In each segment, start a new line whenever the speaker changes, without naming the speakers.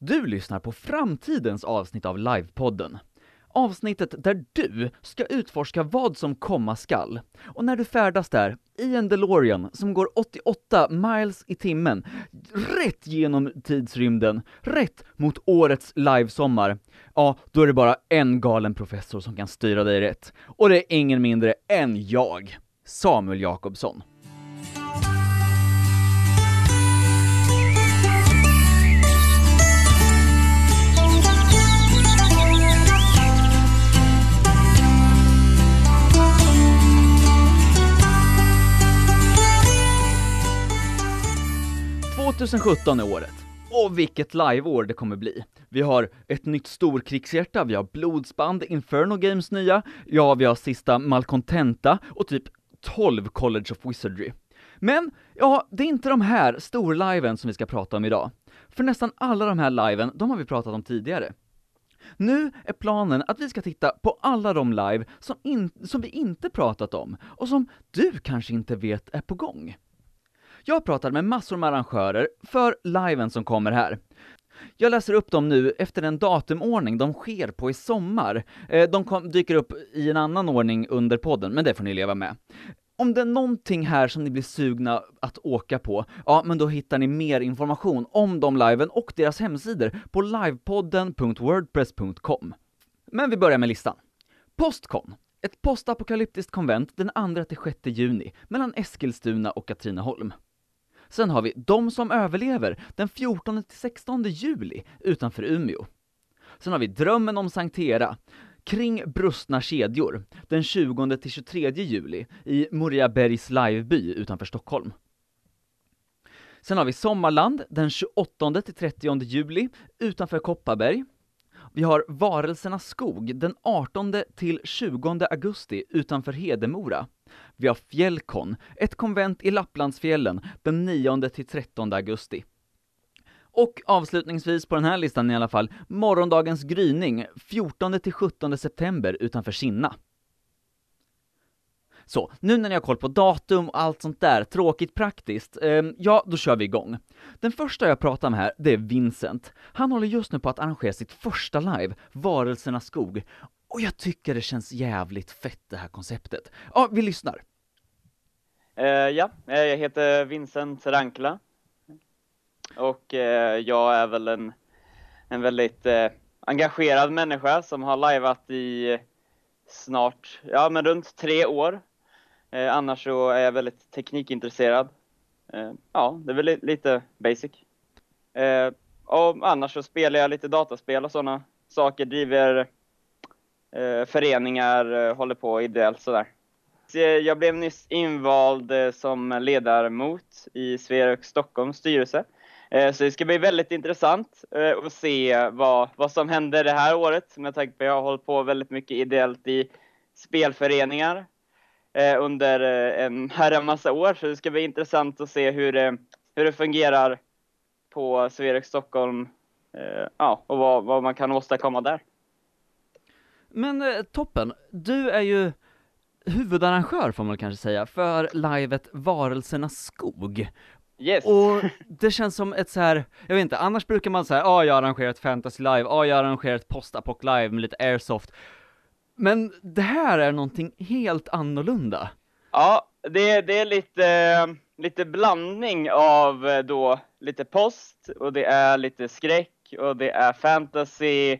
Du lyssnar på framtidens avsnitt av Livepodden. Avsnittet där du ska utforska vad som komma skall. Och när du färdas där, i en DeLorean som går 88 miles i timmen, rätt genom tidsrymden, rätt mot årets livesommar, ja, då är det bara en galen professor som kan styra dig rätt. Och det är ingen mindre än jag, Samuel Jakobsson. 2017 är året. Och vilket liveår det kommer bli. Vi har ett nytt storkrigshjärta, vi har blodsband, Inferno Games nya, ja, vi har sista Malcontenta och typ 12 College of Wizardry. Men, ja, det är inte de här storliven som vi ska prata om idag. För nästan alla de här liven, de har vi pratat om tidigare. Nu är planen att vi ska titta på alla de live som, in, som vi inte pratat om, och som du kanske inte vet är på gång. Jag pratade med massor med arrangörer för liven som kommer här. Jag läser upp dem nu efter den datumordning de sker på i sommar. Eh, de kom, dyker upp i en annan ordning under podden, men det får ni leva med. Om det är någonting här som ni blir sugna att åka på, ja men då hittar ni mer information om de liven och deras hemsidor på livepodden.wordpress.com. Men vi börjar med listan. Postcon, ett postapokalyptiskt konvent den 2-6 juni mellan Eskilstuna och Katrineholm. Sen har vi De som överlever den 14-16 juli utanför Umeå. Sen har vi Drömmen om Sanktera kring brustna kedjor, den 20-23 juli i Moriabergs liveby utanför Stockholm. Sen har vi Sommarland den 28-30 juli utanför Kopparberg. Vi har Varelsernas skog den 18 20 augusti utanför Hedemora. Vi har Fjällkon, ett konvent i Lapplandsfjällen den 9 13 augusti. Och avslutningsvis på den här listan i alla fall, morgondagens gryning 14 17 september utanför Kinna. Så, nu när ni har koll på datum och allt sånt där, tråkigt praktiskt, eh, ja, då kör vi igång. Den första jag pratar med här, det är Vincent. Han håller just nu på att arrangera sitt första live, Varelsernas skog, och jag tycker det känns jävligt fett det här konceptet. Ja, vi lyssnar.
Uh, ja, eh, jag heter Vincent Rankla. Och uh, jag är väl en, en väldigt uh, engagerad människa som har lajvat i snart, ja men runt tre år. annars så är jag väldigt teknikintresserad. ja, det är väl lite basic. och annars så spelar jag lite dataspel och sådana saker, driver föreningar, håller på ideellt sådär. Eh, jag blev nyss invald eh, som ledamot i Sverok Stockholms styrelse. Eh, så det ska bli väldigt intressant att se vad, vad som händer det här året med tanke på att jag har hållit på väldigt mycket ideellt i spelföreningar under en herra massa år. Så det ska bli intressant att se hur det, hur det fungerar på Sverok Stockholm ja, och vad, vad man kan åstadkomma där.
Men toppen, du är ju huvudarrangör får man kanske säga, för livet Varelsernas skog.
Yes.
Och det känns som ett så här, jag vet inte, annars brukar man säga, ja ah, jag arrangerar ett fantasy live, ja ah, jag arrangerar ett postapoc live med lite airsoft. Men det här är någonting helt annorlunda.
Ja, det, det är lite, lite blandning av eh, då lite post, och det är lite skräck, och det är fantasy,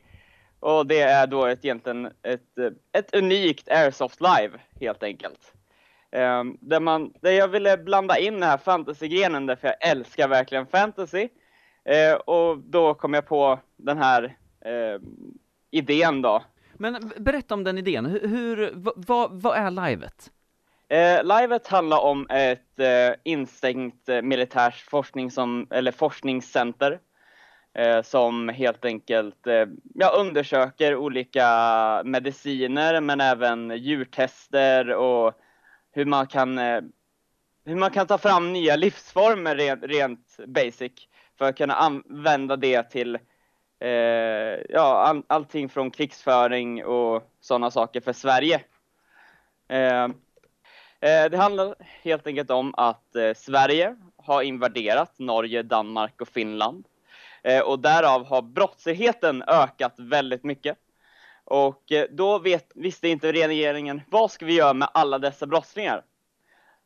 och det är då ett, egentligen ett, ett unikt Airsoft Live helt enkelt. Um, där, man, där jag ville blanda in den här fantasygrenen därför jag älskar verkligen fantasy. Uh, och då kom jag på den här uh, idén då.
Men berätta om den idén, hur, hur vad, vad är livet?
Uh, livet handlar om ett uh, instängt uh, militärt forskning som, eller forskningscenter eh, Eh, som helt enkelt eh, ja, undersöker olika mediciner men även djurtester och hur man kan, eh, hur man kan ta fram nya livsformer rent, rent basic för att kunna använda det till eh, ja, all, allting från krigsföring och sådana saker för Sverige. Eh, det handlar helt enkelt om att Sverige har invaderat Norge, Danmark och Finland Eh, och därav har brottsligheten ökat väldigt mycket. Och eh, då vet, visste inte regeringen, vad ska vi göra med alla dessa brottslingar?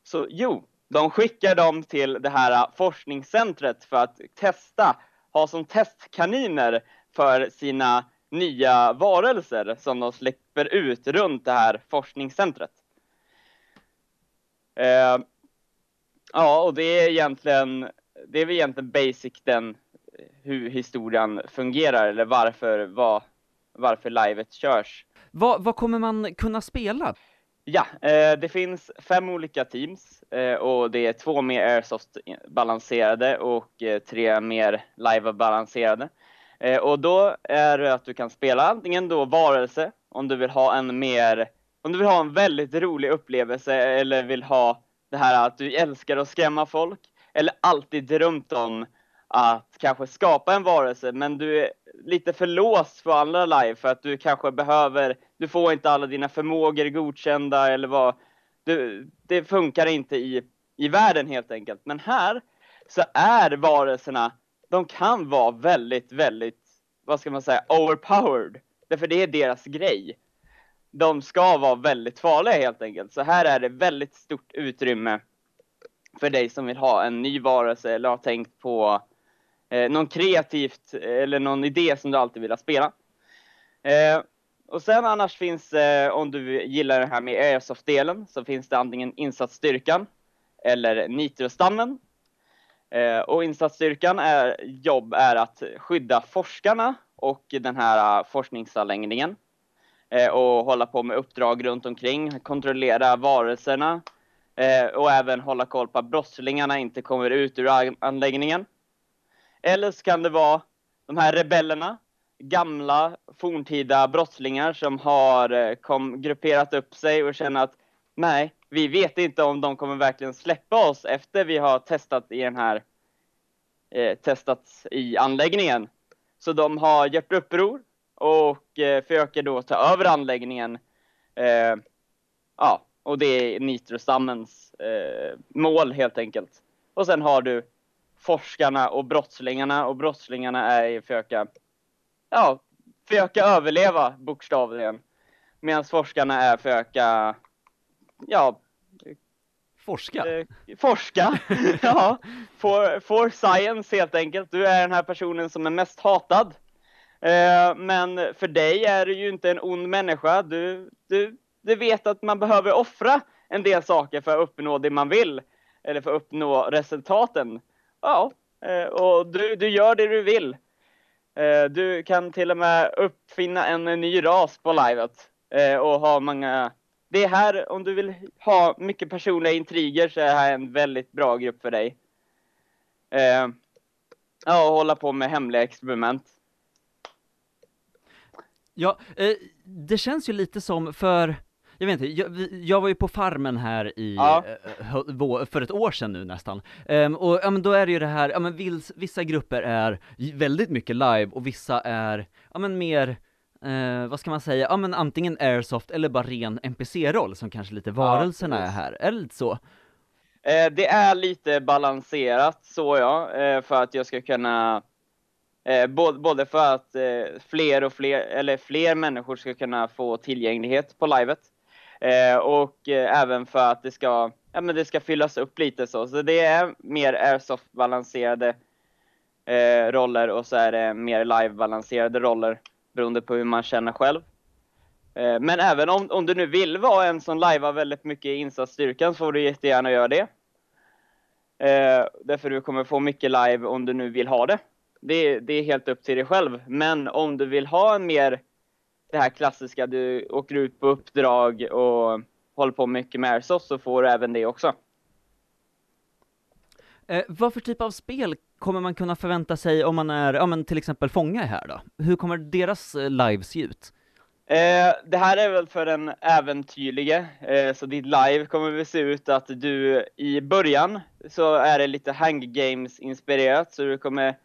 Så jo, de skickar dem till det här eh, forskningscentret för att testa, ha som testkaniner för sina nya varelser som de släpper ut runt det här forskningscentret. Eh, ja, och det är egentligen, det är väl egentligen basic den hur historien fungerar eller varför, var, varför livet körs.
Vad, vad kommer man kunna spela?
Ja, eh, det finns fem olika teams eh, och det är två mer airsoft-balanserade och eh, tre mer live-balanserade. Eh, och då är det att du kan spela antingen då varelse, om du vill ha en mer, om du vill ha en väldigt rolig upplevelse eller vill ha det här att du älskar att skrämma folk, eller alltid drömt om att kanske skapa en varelse, men du är lite för låst för andra live för att du kanske behöver, du får inte alla dina förmågor godkända eller vad, du, det funkar inte i, i världen helt enkelt. Men här så är varelserna, de kan vara väldigt, väldigt, vad ska man säga, overpowered. Därför det är deras grej. De ska vara väldigt farliga helt enkelt. Så här är det väldigt stort utrymme för dig som vill ha en ny varelse eller har tänkt på eh, någon kreativt eh, eller någon idé som du alltid vill ha spela. Eh, och sen annars finns, eh, om du gillar det här med airsoft-delen, så finns det antingen insatsstyrkan eller nitrostammen. Eh, och insatsstyrkan är, jobb är att skydda forskarna och den här eh, forskningsanläggningen. Eh, och hålla på med uppdrag runt omkring, kontrollera varelserna och även hålla koll på att brottslingarna inte kommer ut ur anläggningen. Eller så kan det vara de här rebellerna, gamla forntida brottslingar som har eh, kom, grupperat upp sig och känner att nej, vi vet inte om de kommer verkligen släppa oss efter vi har testat i den här eh, testats i anläggningen. Så de har gjort uppror och eh, försöker då ta över anläggningen. Eh, ja, och det är nitrostammens eh, mål helt enkelt. Och sen har du forskarna och brottslingarna och brottslingarna är i försöka, ja, försöka överleva bokstavligen. Medan forskarna är försöka, ja,
Forska?
Eh, forska, ja. For, for science helt enkelt. Du är den här personen som är mest hatad. Eh, men för dig är du ju inte en ond människa. Du, du, du vet att man behöver offra en del saker för att uppnå det man vill. Eller för att uppnå resultaten. Ja, eh, och du, du gör det du vill. Eh, du kan till och med uppfinna en ny ras på livet eh, och ha många det är här, om du vill ha mycket personliga intriger så är det här en väldigt bra grupp för dig. ja, och hålla på med hemliga experiment.
Ja, det känns ju lite som för jag vet inte, jag, jag var ju på Farmen här i, ja. äh, för ett år sedan nu nästan, um, och ja men då är det ju det här, ja men vissa grupper är väldigt mycket live och vissa är, ja men mer Uh, vad ska man säga, ja men antingen airsoft eller bara ren NPC-roll som kanske lite varelserna ja, är här, är det lite så?
Uh, det är lite balanserat så ja, uh, för att jag ska kunna både för att fler och fler, eller fler människor ska kunna få tillgänglighet på livet, Eh, och eh, även för att det ska, ja, men det ska fyllas upp lite så. Så det är mer airsoft-balanserade eh, roller och så är det mer live-balanserade roller beroende på hur man känner själv. Eh, men även om, om du nu vill vara en som lajvar väldigt mycket i insatsstyrkan så får du jättegärna göra det. Eh, därför du kommer få mycket live om du nu vill ha det. Det, det är helt upp till dig själv. Men om du vill ha en mer det här klassiska, du åker ut på uppdrag och håller på mycket med airsoft så får du även det också.
Eh, vad för typ av spel kommer man kunna förvänta sig om man är, ja men till exempel fånga här då? Hur kommer deras eh, live se ut?
Eh, det här är väl för den äventyrlige, eh, så ditt live kommer väl se ut att du i början så är det lite hang games inspirerat, så du kommer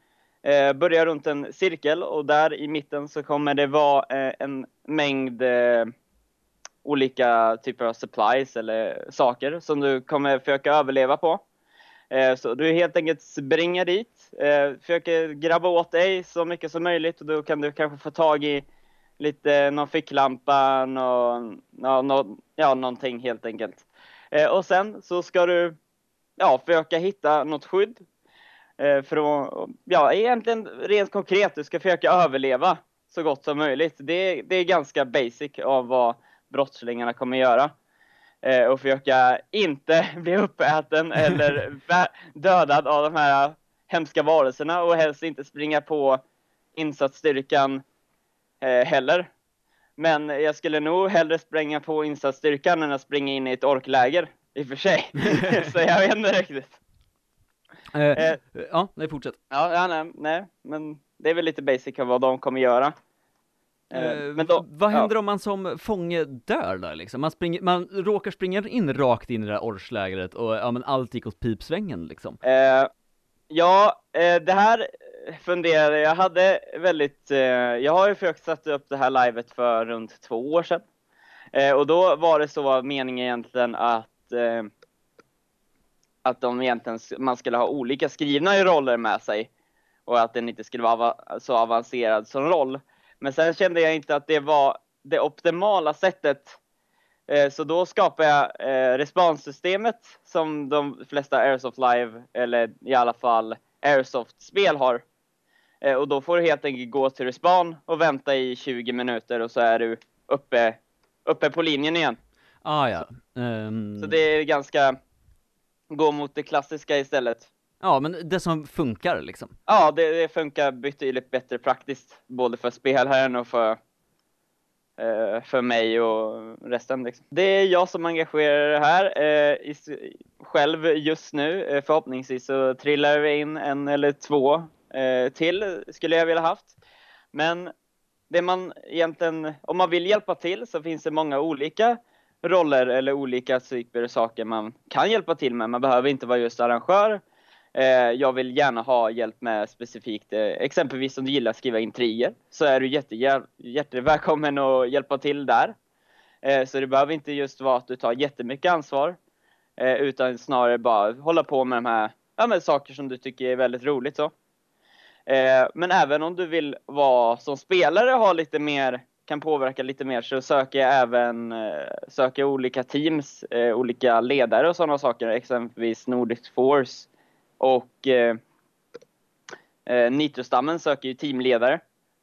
eh, börjar runt en cirkel och där i mitten så kommer det vara eh, en mängd eh, olika typer av supplies eller saker som du kommer försöka överleva på. Eh, så du helt enkelt springer dit, eh, försöker grabba åt dig så mycket som möjligt och då kan du kanske få tag i lite, någon ficklampa, någon, ja, någon, ja, någonting helt enkelt. Eh, och sen så ska du ja, försöka hitta något skydd. Eh, för att, ja, egentligen rent konkret, du ska försöka överleva så gott som möjligt. Det, det är ganska basic av vad brottslingarna kommer göra. Eh, och försöka inte bli uppäten eller dödad av de här hemska varelserna och helst inte springa på insatsstyrkan eh, heller. Men jag skulle nog hellre spränga på insatsstyrkan än att springa in i ett orkläger, i och för sig. så jag vet inte riktigt.
Eh, eh, ja, nej fortsätt.
Ja, ja nej, nej, men det är väl lite basic av vad de kommer göra.
Eh, eh men då, vad händer ja. om man som fånge dör där liksom? Man, springer, man råkar springa in rakt in i det här orchlägret och ja men allt gick åt pipsvängen liksom.
Eh, ja, eh, det här funderade, jag hade väldigt, jag har ju försökt sätta upp det här livet för runt två år sedan. Och då var det så meningen egentligen att att de egentligen, man skulle ha olika skrivna roller med sig och att den inte skulle vara så avancerad som roll. Men sen kände jag inte att det var det optimala sättet. Så då skapade jag responssystemet som de flesta Airsoft Live, eller i alla fall Airsoft-spel har. Eh, och då får du helt enkelt gå till respawn och vänta i 20 minuter och så är du uppe, uppe på linjen igen.
Ah, ja.
Um... Så det är ganska, gå mot det klassiska istället.
Ja, men det som funkar liksom.
Ja, det, det funkar betydligt bättre praktiskt, både för spelherren och för, eh, för mig och resten. Liksom. Det är jag som engagerar det här. Eh, i, själv just nu, eh, förhoppningsvis så trillar vi in en eller två eh, till skulle jag vilja haft. Men det man egentligen, om man vill hjälpa till så finns det många olika roller eller olika typer av saker man kan hjälpa till med. Man behöver inte vara just arrangör. Eh, jag vill gärna ha hjälp med specifikt, eh, exempelvis om du gillar att skriva intriger, så är du jätte, att hjälpa till där. Eh, så det behöver inte just vara att du tar jättemycket ansvar, utan snarare bara hålla på med de här ja, med saker som du tycker är väldigt roligt. Så. Men även om du vill vara som spelare ha lite mer, kan påverka lite mer så söker jag även eh, söker olika teams, eh, olika ledare och sådana saker, exempelvis Nordic Force och eh, eh, Nitrostammen söker ju teamledare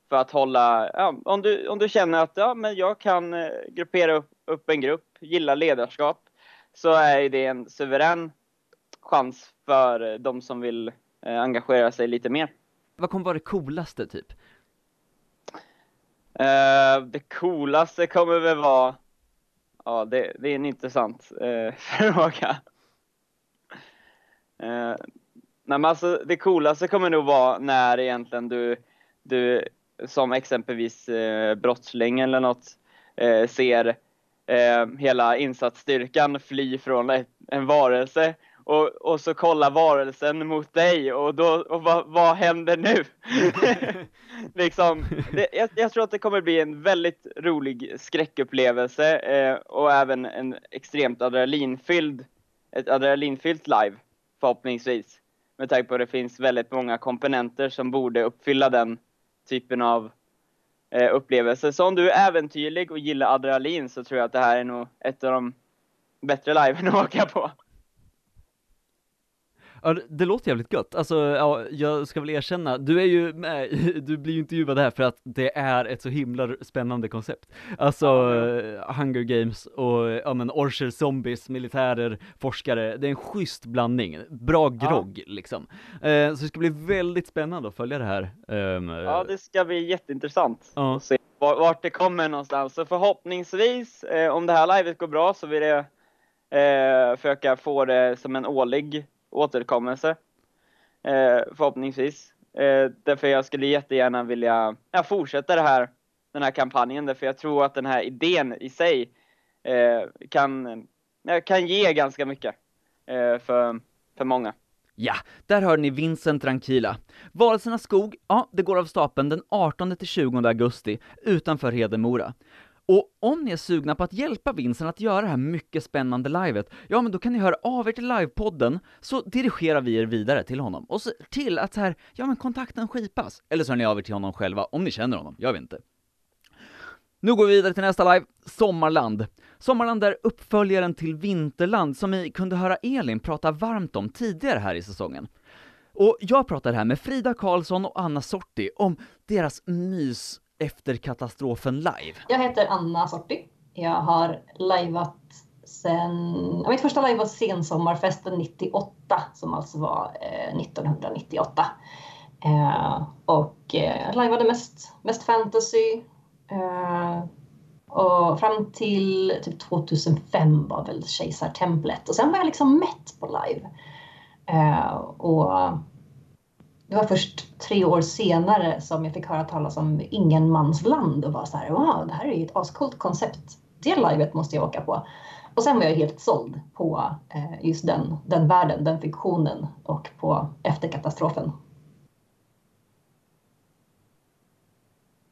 för att hålla, ja, om, du, om du känner att ja, men jag kan gruppera upp, upp en grupp, gillar ledarskap, så är det en suverän chans för de som vill engagera sig lite mer.
Vad kommer vara det coolaste typ?
Uh, det coolaste kommer väl vara, ja det, det är en intressant uh, fråga. Uh, nej men alltså det coolaste kommer nog vara när egentligen du, du som exempelvis uh, brottsling eller något ser hela insatsstyrkan fly från ett, en varelse och, och så kollar varelsen mot dig och då, och vad, vad händer nu? liksom, det, jag, jag, tror att det kommer bli en väldigt rolig skräckupplevelse eh, och även en extremt adrenalinfylld, ett adrenalinfyllt live förhoppningsvis. Med tanke på att det finns väldigt många komponenter som borde uppfylla den typen av eh, upplevelse. Så om du är äventyrlig och gillar adrenalin så tror jag att det här är nog ett av de bättre liven att åka på.
Ja, det låter jävligt gött. Alltså, ja, jag ska väl erkänna, du är ju med, du blir ju intervjuad här för att det är ett så himla spännande koncept. Alltså, ja. Hunger Games och, ja men, Orcher Zombies, militärer, forskare, det är en schysst blandning. Bra grogg, ja. liksom. Eh, så det ska bli väldigt spännande att följa det här. Um,
ja, det ska bli jätteintressant ja. att se vart det kommer någonstans. Så förhoppningsvis, eh, om det här livet går bra, så vill jag eh, försöka få det som en årlig återkommelse. Eh, förhoppningsvis. Eh, därför jag skulle jättegärna vilja ja, fortsätta det här, den här kampanjen, därför jag tror att den här idén i sig eh, kan, kan ge ganska mycket eh, för, för många.
Ja, där hör ni Vincent Tranquila. Varelsernas skog, ja, det går av stapeln den 18 till 20 augusti utanför Hedemora. Och om ni är sugna på att hjälpa Vincent att göra det här mycket spännande livet, ja men då kan ni höra av er till livepodden, så dirigerar vi er vidare till honom. Och se till att så här, ja men kontakten skipas. Eller så hör ni av er till honom själva, om ni känner honom, jag vet inte. Nu går vi vidare till nästa live, Sommarland. Sommarland är uppföljaren till Vinterland som ni kunde höra Elin prata varmt om tidigare här i säsongen. Och jag pratar här med Frida Karlsson och Anna Sorti om deras mys efter katastrofen live.
Jag heter Anna Sorti. Jag har lajvat sen, mitt första live var sensommarfesten 98 som alltså var eh, 1998. Eh, och eh, jag mest, mest fantasy. Eh, och fram till typ 2005 var väl Kejsartemplet och sen var jag liksom mätt på live. Eh, och det var först tre år senare som jag fick höra talas om Ingenmansland och var så här, wow, det här är ju ett ascoolt koncept. Det livet måste jag åka på. Och sen var jag helt såld på eh, just den, den världen, den fiktionen och på efterkatastrofen.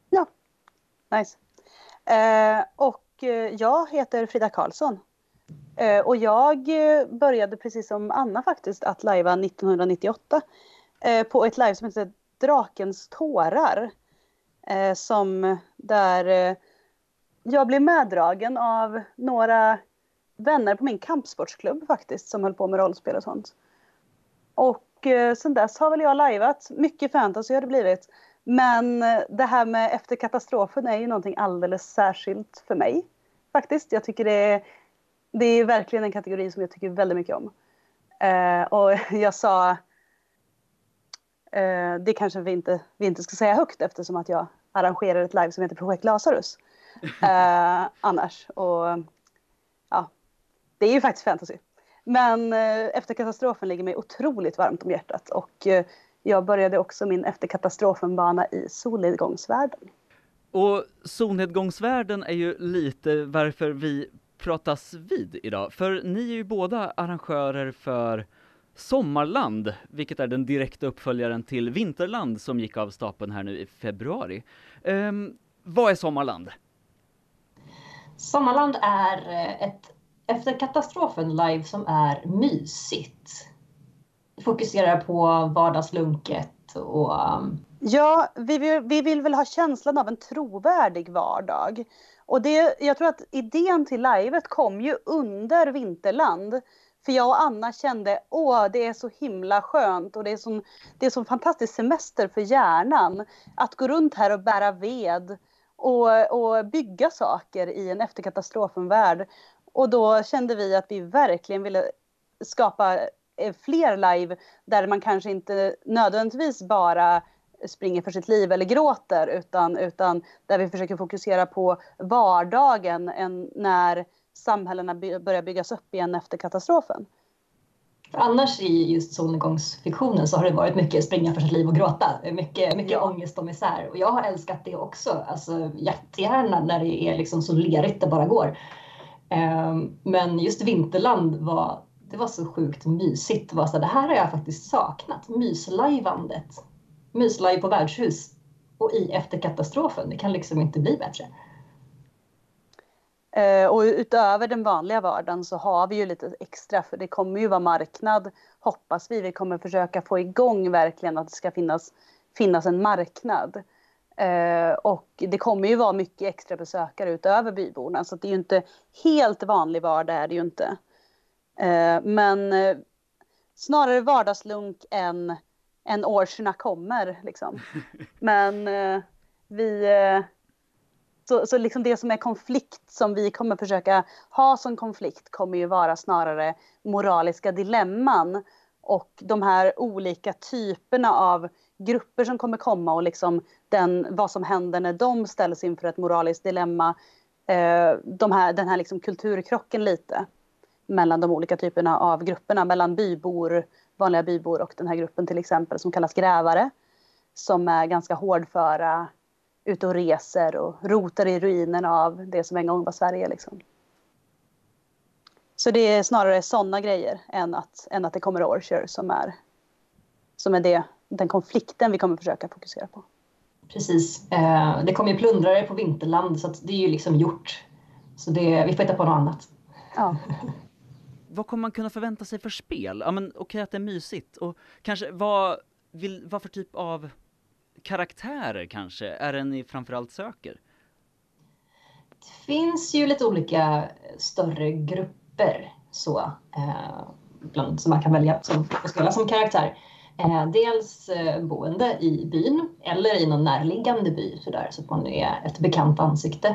Ja, nice. Eh, och eh, jag heter Frida Karlsson. Eh, och jag eh, började precis som Anna faktiskt att lajva 1998 eh, på ett live som heter Drakens tårar. Eh, som där eh, jag blev meddragen av några vänner på min kampsportsklubb faktiskt som höll på med rollspel och sånt. Och eh, sen dess har väl jag lajvat. Mycket fantasy har det blivit. Men eh, det här med efter katastrofen är ju någonting alldeles särskilt för mig. Faktiskt. Jag tycker det är, det är verkligen en kategori som jag tycker väldigt mycket om. Eh, och jag sa, eh, det kanske vi inte, vi inte ska säga högt eftersom att jag arrangerar ett live som heter Projekt Lazarus. Eh, annars. Och ja, det är ju faktiskt fantasy. Men eh, efter katastrofen ligger mig otroligt varmt om hjärtat och eh, jag började också min efter katastrofen-bana i solnedgångsvärlden.
Och solnedgångsvärlden är ju lite varför vi pratas vid idag, för ni är ju båda arrangörer för Sommarland, vilket är den direkta uppföljaren till Vinterland som gick av stapeln här nu i februari. Um, vad är Sommarland?
Sommarland är eh, ett efter katastrofen live som är mysigt. Fokuserar på vardagslunket och... Um,
ja, vi vill, vi vill väl ha känslan av en trovärdig vardag. Och det, jag tror att idén till livet kom ju under Vinterland. För jag och Anna kände, åh, det är så himla skönt och det är sån, det är sån fantastisk semester för hjärnan. Att gå runt här och bära ved och, och bygga saker i en efterkatastrofen-värld. Och då kände vi att vi verkligen ville skapa eh, fler live där man kanske inte nödvändigtvis bara springer för sitt liv eller gråter utan, utan där vi försöker fokusera på vardagen när samhällena börjar byggas upp igen efter katastrofen.
För annars i just solnedgångsfiktionen så har det varit mycket springa för sitt liv och gråta. Mycket, mycket ja. ångest och misär. Och jag har älskat det också. Alltså jättegärna när det är liksom så lerigt det bara går. Ehm, men just Vinterland var, det var så sjukt mysigt. Det, var så, det här har jag faktiskt saknat. Myslajvandet. Myslaj på värdshus. Och i efterkatastrofen. Det kan liksom inte bli bättre.
Eh, och utöver den vanliga vardagen så har vi ju lite extra för det kommer ju vara marknad hoppas vi. Vi kommer försöka få igång verkligen att det ska finnas, finnas en marknad. Eh, och det kommer ju vara mycket extra besökare utöver byborna så det är ju inte helt vanlig vardag är det ju inte. Eh, men eh, snarare vardagslunk än, än årsna kommer liksom. Men vi så, så liksom det som är konflikt som vi kommer försöka ha som konflikt kommer ju vara snarare moraliska dilemman och de här olika typerna av grupper som kommer komma och liksom den, vad som händer när de ställs inför ett moraliskt dilemma. Eh, de här, den här liksom kulturkrocken lite mellan de olika typerna av grupperna, mellan bybor, vanliga bybor och den här gruppen till exempel som kallas grävare. Som är ganska hårdföra, ute och reser och rotar i ruinerna av det som en gång var Sverige. Liksom. Så det är snarare sådana grejer än att, än att det kommer Orcher som är, som är det den konflikten vi kommer försöka fokusera på.
precis. Eh, det kommer ju plundrare på Vinterland så det är ju liksom gjort. Så det, vi får hitta på något annat.
Ja.
Vad kommer man kunna förvänta sig för spel? Ja men okej okay, att det är mysigt och kanske vad, vill, vad för typ av karaktärer kanske är det ni framförallt söker?
Det finns ju lite olika större grupper så, eh, bland, som man kan välja som, att spela som karaktär. Eh, dels eh, boende i byn eller i någon närliggande by så, där, så att man är ett bekant ansikte.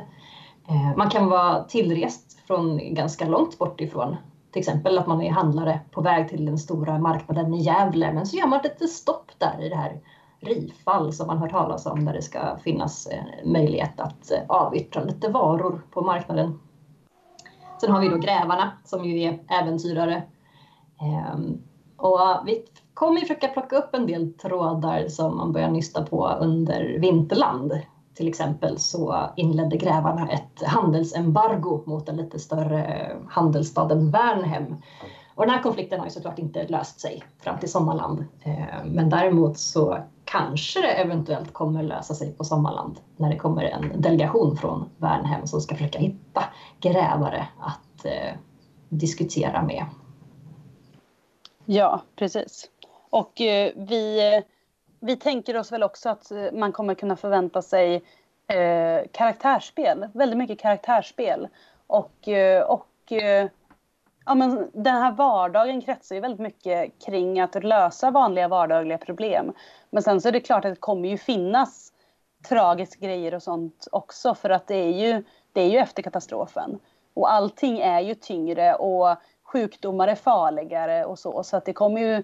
Eh, man kan vara tillrest från ganska långt bort ifrån. Till exempel att man är handlare på väg till den stora marknaden i Gävle men så gör man lite stopp där i det här Rifall som man hört talas om där det ska finnas eh, möjlighet att eh, avyttra lite varor på marknaden. Sen har vi då Grävarna som ju är äventyrare. Ehm, och vi kommer ju försöka plocka upp en del trådar som man börjar nysta på under Vinterland. Till exempel så inledde Grävarna ett handelsembargo mot den lite större eh, handelsstaden Värnhem. Och den här konflikten har ju såklart inte löst sig fram till Sommarland. Eh, men däremot så kanske det eventuellt kommer lösa sig på Sommarland när det kommer en delegation från Värnhem som ska försöka hitta grävare att eh, diskutera med.
Ja, precis. Och eh, vi, vi tänker oss väl också att man kommer kunna förvänta sig eh, karaktärsspel, väldigt mycket karaktärsspel. Och, och ja, men den här vardagen kretsar ju väldigt mycket kring att lösa vanliga vardagliga problem. Men sen så är det klart att det kommer ju finnas tragiska grejer och sånt också för att det är ju, det är ju efter katastrofen. Och allting är ju tyngre och sjukdomar är farligare och så. Så att det kommer ju,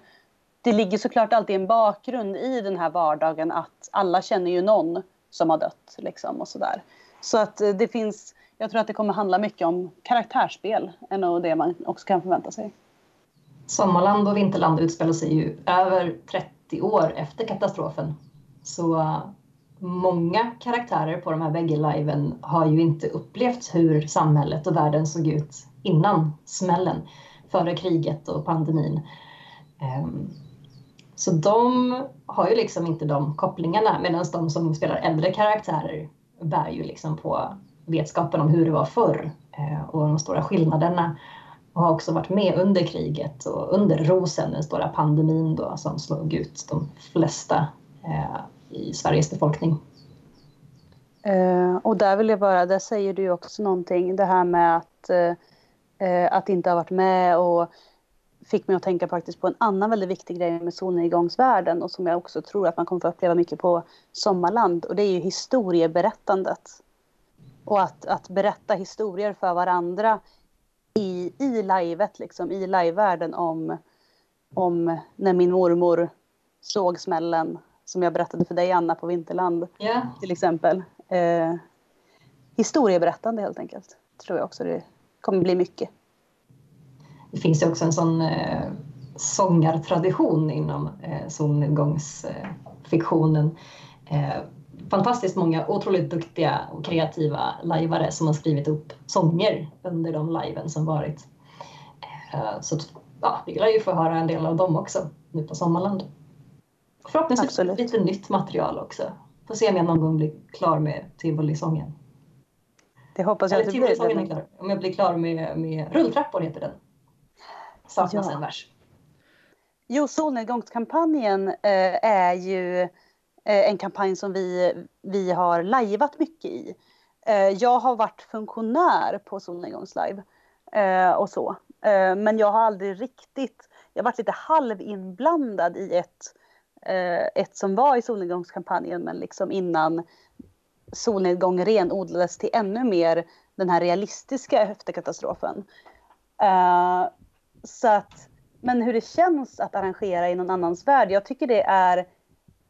det ligger såklart alltid en bakgrund i den här vardagen att alla känner ju någon som har dött liksom och sådär. Så att eh, det finns, jag tror att det kommer handla mycket om karaktärsspel än nog det man också kan förvänta sig.
Sommarland och Vinterland utspelar sig ju över 30 år efter katastrofen. Så eh, många karaktärer på de här bägge liven har ju inte upplevt hur samhället och världen såg ut innan smällen, före kriget och pandemin. Ehm, så de har ju liksom inte de kopplingarna medan de som spelar äldre karaktärer bär ju liksom på vetskapen om hur det var förr eh, och de stora skillnaderna och har också varit med under kriget och under rosen, den stora pandemin då, som slog ut de flesta eh, i Sveriges befolkning.
Eh, och där vill jag bara, där säger du också någonting, det här med att, att inte ha varit med och fick mig att tänka faktiskt på en annan väldigt viktig grej med solnedgångsvärlden och som jag också tror att man kommer få uppleva mycket på Sommarland och det är ju historieberättandet. Och att, att berätta historier för varandra i, i livet, liksom, i livevärlden om, om när min mormor såg smällen som jag berättade för dig Anna på Vinterland
yeah.
till exempel. Eh, historieberättande helt enkelt. Tror jag också det kommer bli mycket.
Det finns ju också en sån eh, sångartradition inom eh, solnedgångsfiktionen. Eh, fantastiskt många otroligt duktiga och kreativa lajvare som har skrivit upp sånger under de liven som varit. Eh, så ja, vi lär ju få höra en del av dem också nu på Sommarland. Förhoppningsvis Absolut. lite nytt material också. Får se om jag någon gång blir klar med Tivolisången.
Det hoppas jag
Eller, att du blir. Är klar. Om jag blir klar med, med Rulltrappor heter den. Saknas ja. en vers.
Jo, solnedgångskampanjen eh, är ju Eh, en kampanj som vi, vi har lajvat mycket i. Eh, jag har varit funktionär på solnedgångslive eh, och så. Eh, men jag har aldrig riktigt, jag har varit lite halvinblandad i ett Eh, ett som var i solnedgångskampanjen men liksom innan solnedgång renodlades till ännu mer den här realistiska efterkatastrofen. Uh, eh, så att, men hur det känns att arrangera i någon annans värld, jag tycker det är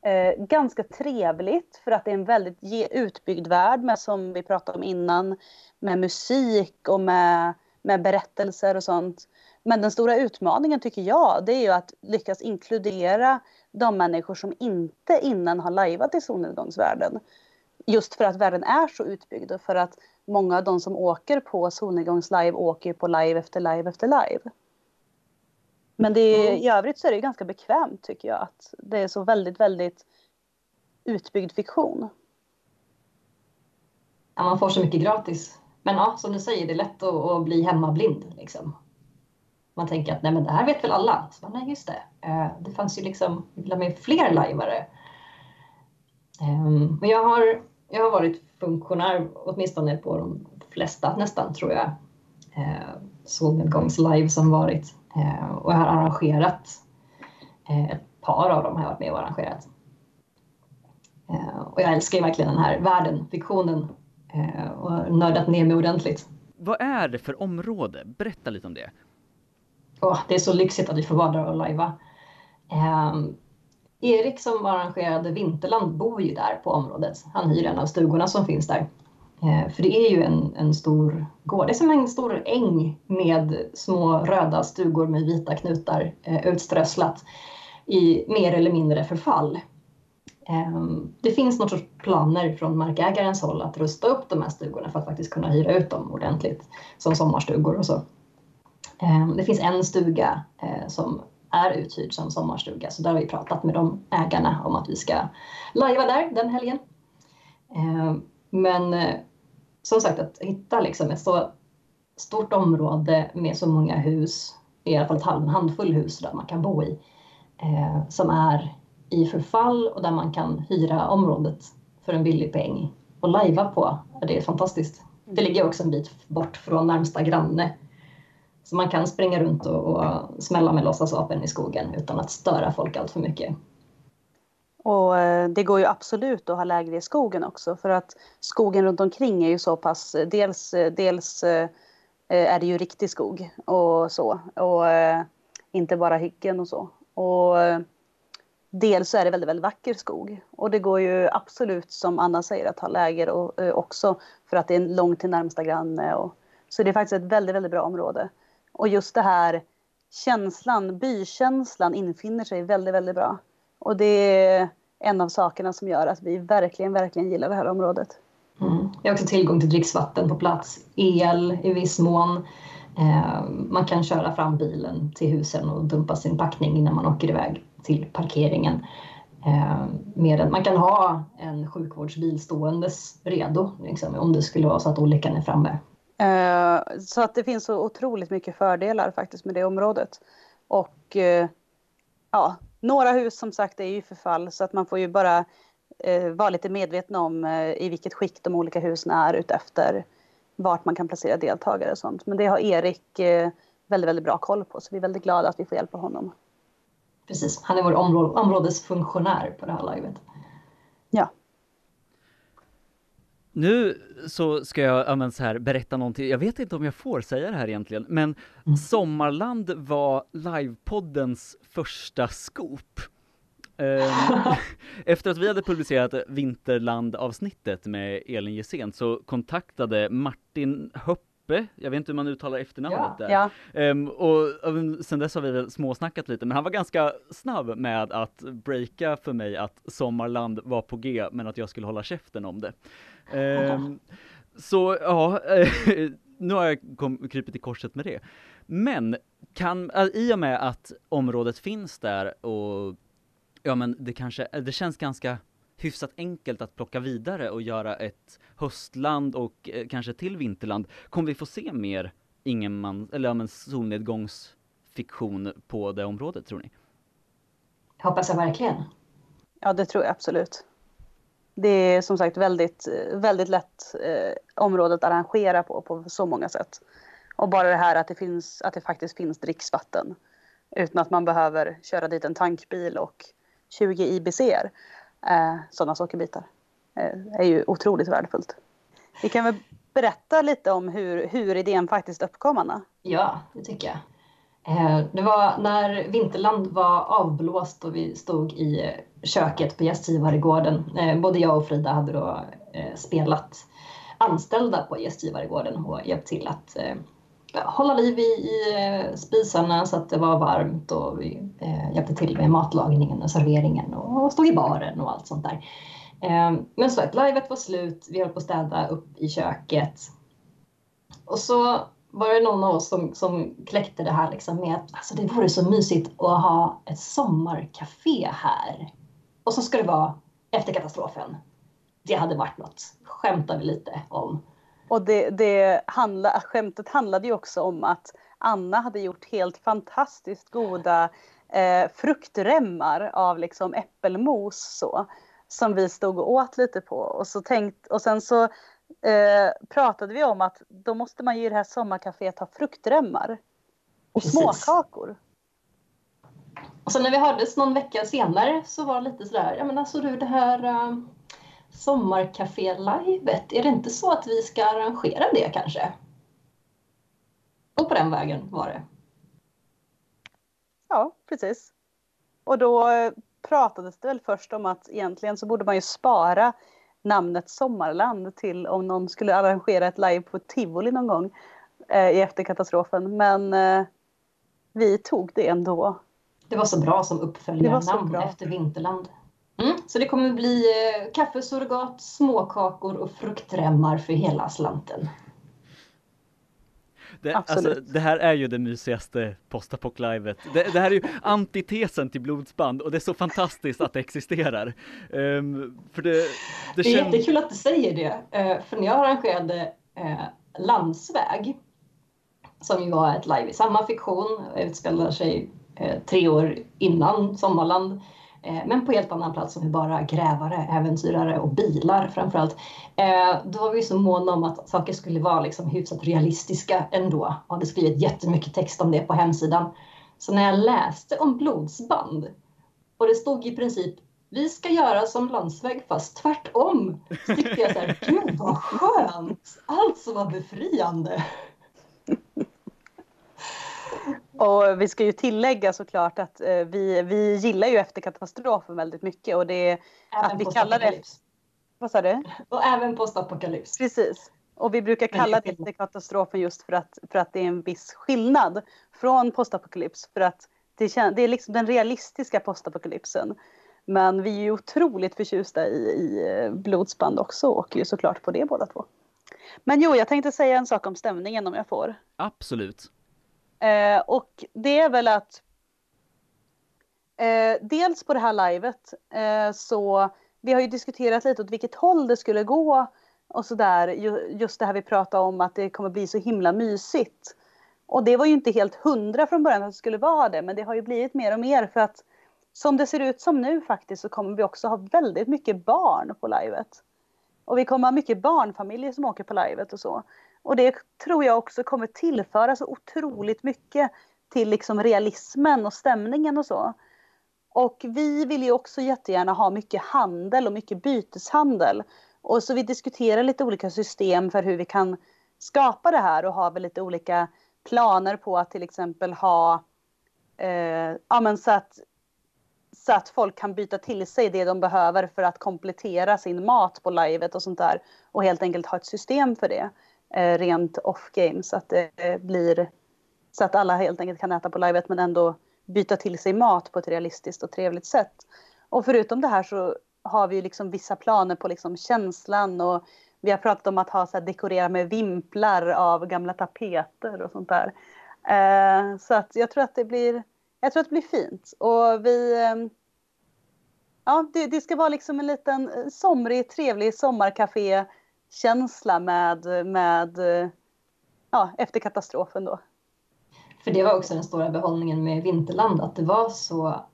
Eh, ganska trevligt för att det är en väldigt utbyggd värld med som vi pratade om innan, med musik och med, med berättelser och sånt. Men den stora utmaningen tycker jag, det är ju att lyckas inkludera de människor som inte innan har lajvat i solnedgångsvärlden. Just för att världen är så utbyggd och för att många av de som åker på solnedgångslive åker på live efter live efter live. Men det är, mm. i övrigt så är det ganska bekvämt tycker jag att det är så väldigt, väldigt utbyggd fiktion.
Ja, man får så mycket gratis. Men ja, som du säger, det är lätt att, att bli hemmablind. Liksom. Man tänker att nej, men det här vet väl alla. Så, nej, just det. Uh, det fanns ju liksom med fler lajvare. Um, men jag har, jag har varit funktionär åtminstone på de flesta nästan tror jag. Uh, solnedgångslive som varit. Uh, och jag har arrangerat uh, ett par av dem har jag varit med och arrangerat. Uh, och jag älskar ju verkligen den här världen, fiktionen Eh, och nördat ner mig ordentligt.
Vad är det för område? Berätta lite om det.
Oh, det är så lyxigt att vi får vara där och lajva. Eh, Erik som arrangerade Vinterland bor ju där på området. Han hyr en av stugorna som finns där. Eh, för det är ju en, en stor gård. Det är som en stor äng med små röda stugor med vita knutar eh, utströsslat i mer eller mindre förfall. Ehm, det finns någon sorts planer från markägarens håll att rusta upp de här stugorna för att faktiskt kunna hyra ut dem ordentligt som sommarstugor och så. Ehm, det finns en stuga eh, som är uthyrd som sommarstuga så där har vi pratat med de ägarna om att vi ska lajva där den helgen. Ehm, men eh, som sagt att hitta liksom ett så stort område med så många hus, i alla fall en handfull hus där man kan bo i, eh, som är i förfall och där man kan hyra området för en billig peng och lajva på. Det är fantastiskt. Det ligger också en bit bort från närmsta granne. Så man kan springa runt och, och smälla med låtsasvapen i skogen utan att störa folk allt för mycket.
Och eh, det går ju absolut att ha läger i skogen också för att skogen runt omkring är ju så pass, dels, dels eh, är det ju riktig skog och så och eh, inte bara hyggen och så. Och dels så är det väldigt, väldigt vacker skog och det går ju absolut som Anna säger att ha läger och, också för att det är långt till närmsta granne. Och, så det är faktiskt ett väldigt, väldigt bra område. Och just det här känslan, bykänslan infinner sig väldigt, väldigt bra. Och det är en av sakerna som gör att vi verkligen, verkligen gillar det här området.
Mm. Jag har också tillgång till dricksvatten på plats, el i viss mån. Eh, man kan köra fram bilen till husen och dumpa sin packning innan man åker iväg till parkeringen. Eh, med man kan ha en sjukvårdsbil ståendes redo liksom, om det skulle vara så att olyckan är framme.
Eh, så att det finns så otroligt mycket fördelar faktiskt med det området. Och ja, några hus som sagt är ju förfall så att man får ju bara eh, vara lite medveten om eh, i vilket skick de olika husen är utefter vart man kan placera deltagare och sånt. Men det har Erik eh, väldigt, väldigt bra koll på så vi är väldigt glada att vi får hjälpa honom.
Precis, han är vår områdesfunktionär på det här livet.
Ja.
Nu så ska jag ja, så här, berätta någonting, jag vet inte om jag får säga det här egentligen, men mm. Sommarland var livepoddens första scoop. Ehm, efter att vi hade publicerat Vinterland-avsnittet med Elin Gessén så kontaktade Martin Höppe, jag vet inte hur man uttalar efternamnet ja, där.
Ja.
Um, och sen dess har vi väl småsnackat lite, men han var ganska snabb med att breaka för mig att Sommarland var på G, men att jag skulle hålla käften om det. Um, så ja, nu har jag kom, krypit i korset med det. Men kan, i och med att området finns där och ja men det kanske, det känns ganska hyfsat enkelt att plocka vidare och göra ett höstland och eh, kanske till vinterland. Kommer vi få se mer ingenman, eller ja, men solnedgångsfiktion på det området tror ni?
Hoppas jag verkligen.
Ja, det tror jag absolut. Det är som sagt väldigt, väldigt lätt eh, område att arrangera på, på så många sätt. Och bara det här att det, finns, att det faktiskt finns dricksvatten utan att man behöver köra dit en tankbil och 20 IBC, eh, sådana sockerbitar, eh, är ju otroligt värdefullt. Vi kan väl berätta lite om hur, hur idén faktiskt uppkom, Anna?
Ja, det tycker jag. Eh, det var när Vinterland var avblåst och vi stod i köket på gästgivaregården. Eh, både jag och Frida hade då eh, spelat anställda på gästgivaregården och hjälpt till att hålla liv i, spisarna så att det var varmt och vi hjälpte till med matlagningen och serveringen och, stod i baren och allt sånt där. Men så att livet var slut, vi höll på att städa upp i köket. Och så var det någon av oss som, som kläckte det här liksom med att alltså, det vore så mysigt att ha ett sommarkafé här. Och så ska det vara efter katastrofen. Det hade varit något, skämtar vi lite om.
Och det, det handla, skämtet handlade ju också om att Anna hade gjort helt fantastiskt goda eh, fruktremmar av liksom äppelmos så. Som vi stod och åt lite på. Och, så tänkt, och sen så eh, pratade vi om att då måste man ju i det här sommarkaféet ha fruktremmar. Och
Precis.
småkakor.
Och sen när vi hördes någon vecka senare så var det lite sådär, ja men alltså du det här uh, sommarkafé-livet, är det inte så att vi ska arrangera det kanske? Och på den vägen var det.
Ja, precis. Och då eh, pratades det väl först om att egentligen så borde man ju spara namnet Sommarland till om någon skulle arrangera ett live på Tivoli någon gång eh, i efterkatastrofen. Men eh, vi tog det ändå.
Det var så bra som uppföljarnamn efter Vinterland. Mm, så det kommer bli eh, kaffesurrogat, småkakor och fruktremmar för hela slanten.
Det,
Absolut.
alltså, det här är ju det mysigaste postapoc-livet. Det, det här är ju antitesen till blodsband och det är så fantastiskt att det existerar. Ehm, för det, det,
Det är
känns...
jättekul att du säger det, eh, för när jag arrangerade eh, Landsväg, som ju var ett live i samma fiktion, utspelar sig eh, tre år innan Sommarland, Eh, men på helt annan plats som är bara grävare, äventyrare och bilar framförallt. Eh, då var vi så måna om att saker skulle vara liksom hyfsat realistiska ändå. och hade skrivit jättemycket text om det på hemsidan. Så när jag läste om blodsband och det stod i princip vi ska göra som landsväg fast tvärtom. Så tyckte jag så här, gud vad skönt! Allt som var befriande.
Och vi ska ju tillägga såklart att eh, vi, vi gillar ju efterkatastrofen väldigt mycket och det
Även
Att vi kallar det- vad sa du?
Och även postapokalyps.
Precis. Och vi brukar kalla
det är
det efterkatastrofen just för att, för att det är en viss skillnad från postapokalyps. För att det, det är liksom den realistiska postapokalypsen. Men vi är ju otroligt förtjusta i, i eh, blodsband också och ju såklart på det båda två. Men jo, jag tänkte säga en sak om stämningen om jag får.
Absolut.
Eh, och det är väl att eh, dels på det här livet eh, så vi har ju diskuterat lite åt vilket håll det skulle gå och sådär. Ju, just det här vi pratade om att det kommer bli så himla mysigt. Och det var ju inte helt hundra från början att det skulle vara det, men det har ju blivit mer och mer för att som det ser ut som nu faktiskt så kommer vi också ha väldigt mycket barn på livet. Och vi kommer ha mycket barnfamiljer som åker på livet och så. Och det tror jag också kommer tillföra så otroligt mycket till liksom realismen och stämningen och så. Och vi vill ju också jättegärna ha mycket handel och mycket byteshandel. Och så vi diskuterar lite olika system för hur vi kan skapa det här och har väl lite olika planer på att till exempel ha eh, ja, men så, att, så att folk kan byta till sig det de behöver för att komplettera sin mat på livet och sånt där. Och helt enkelt ha ett system för det Eh, rent off game så att det eh, blir så att alla helt enkelt kan äta på livet men ändå byta till sig mat på ett realistiskt och trevligt sätt. Och förutom det här så har vi ju liksom vissa planer på liksom känslan och vi har pratat om att ha så här, dekorera med vimplar av gamla tapeter och sånt där. Eh, så att jag tror att det blir, jag tror att det blir fint och vi eh, Ja, det, det ska vara liksom en liten eh, somrig, trevlig sommarkafé-känsla med, med ja, efter katastrofen då.
För det var också den stora behållningen med Vinterland, att det var så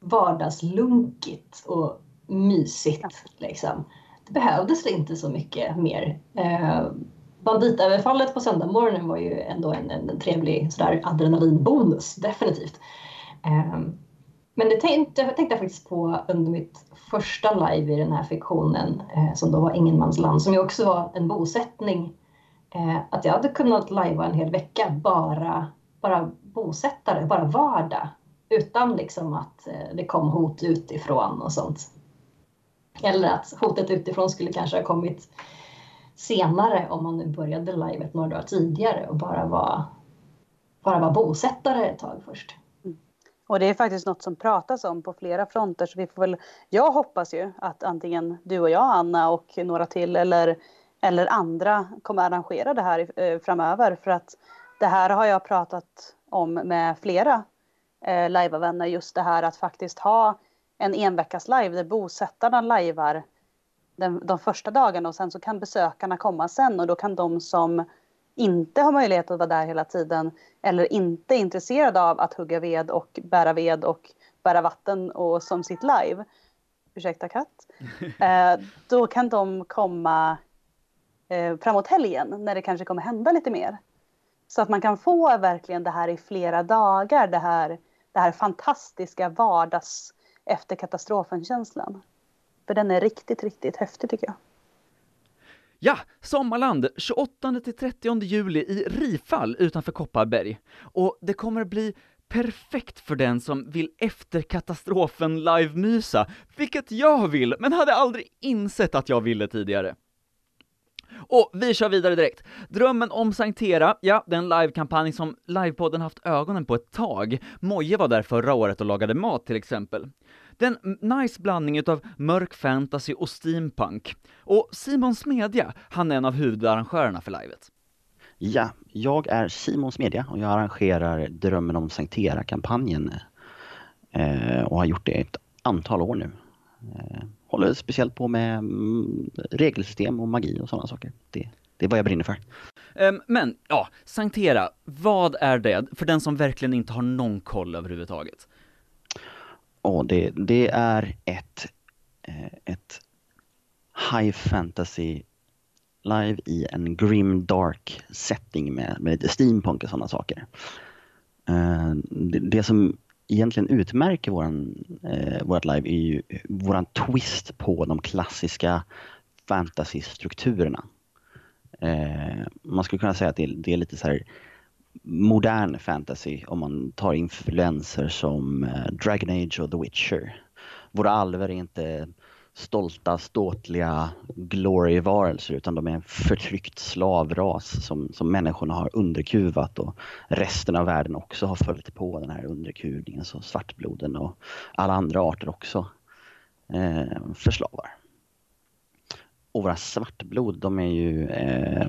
vardagslunkigt och mysigt. Liksom. Det behövdes inte så mycket mer. Eh, banditöverfallet på söndagmorgonen var ju ändå en, en trevlig sådär adrenalinbonus, definitivt. Eh, men det tänkte, jag tänkte jag faktiskt på under mitt första live i den här fiktionen, eh, som då var Ingenmansland, som ju också var en bosättning eh, att jag hade kunnat lajva en hel vecka bara, bara bosättare, bara vardag. Utan liksom att eh, det kom hot utifrån och sånt. Eller att hotet utifrån skulle kanske ha kommit senare om man nu började livet några dagar tidigare och bara var, bara var bosättare ett tag först.
Och det är faktiskt något som pratas om på flera fronter så vi får väl, jag hoppas ju att antingen du och jag Anna och några till eller, eller andra kommer arrangera det här eh, framöver. För att det här har jag pratat om med flera eh, live-vänner just det här att faktiskt ha en enveckas live där bosättarna lajvar den, de första dagarna och sen så kan besökarna komma sen och då kan de som inte har möjlighet att vara där hela tiden eller inte är intresserade av att hugga ved och bära ved och bära vatten och som sitt live, ursäkta katt, eh, då kan de komma eh, framåt helgen när det kanske kommer hända lite mer. Så att man kan få verkligen det här i flera dagar, det här, det här fantastiska vardags efter katastrofen-känslan. För den är riktigt, riktigt häftig tycker jag.
Ja, Sommarland 28 till 30 juli i Rifall utanför Kopparberg. Och det kommer bli perfekt för den som vill efter katastrofen live-mysa, vilket jag vill, men hade aldrig insett att jag ville tidigare. Och vi kör vidare direkt. Drömmen om Sanktera, ja, den livekampanj som livepodden haft ögonen på ett tag. Moje var där förra året och lagade mat till exempel. Det är en nice blandning utav mörk fantasy och steampunk. Och Simon Smedja, han är en av huvudarrangörerna för livet.
Ja, jag är Simon Smedja och jag arrangerar Drömmen om Sanktera-kampanjen eh, och har gjort det ett antal år nu. Eh, håller speciellt på med mm, regelsystem och magi och sådana saker. Det, det är vad jag brinner för.
Um, men, ja, Sankt Tera, vad är det för den som verkligen inte har någon koll överhuvudtaget?
Oh, det, det är ett, eh, ett high fantasy live i en grim dark setting med, med lite steampunk och sådana saker. Uh, det, det, som egentligen utmärker våran, eh, vårat live är ju våran twist på de klassiska fantasy-strukturerna. Eh, man skulle kunna säga att det, det är lite så här modern fantasy om man tar influenser som eh, Dragon Age och The Witcher. Våra alver är inte stolta, ståtliga glory-varelser utan de är en förtryckt slavras som, som människorna har underkuvat och resten av världen också har följt på den här underkuvningen. Så svartbloden och alla andra arter också eh, förslavar. Och våra svartblod de är ju eh,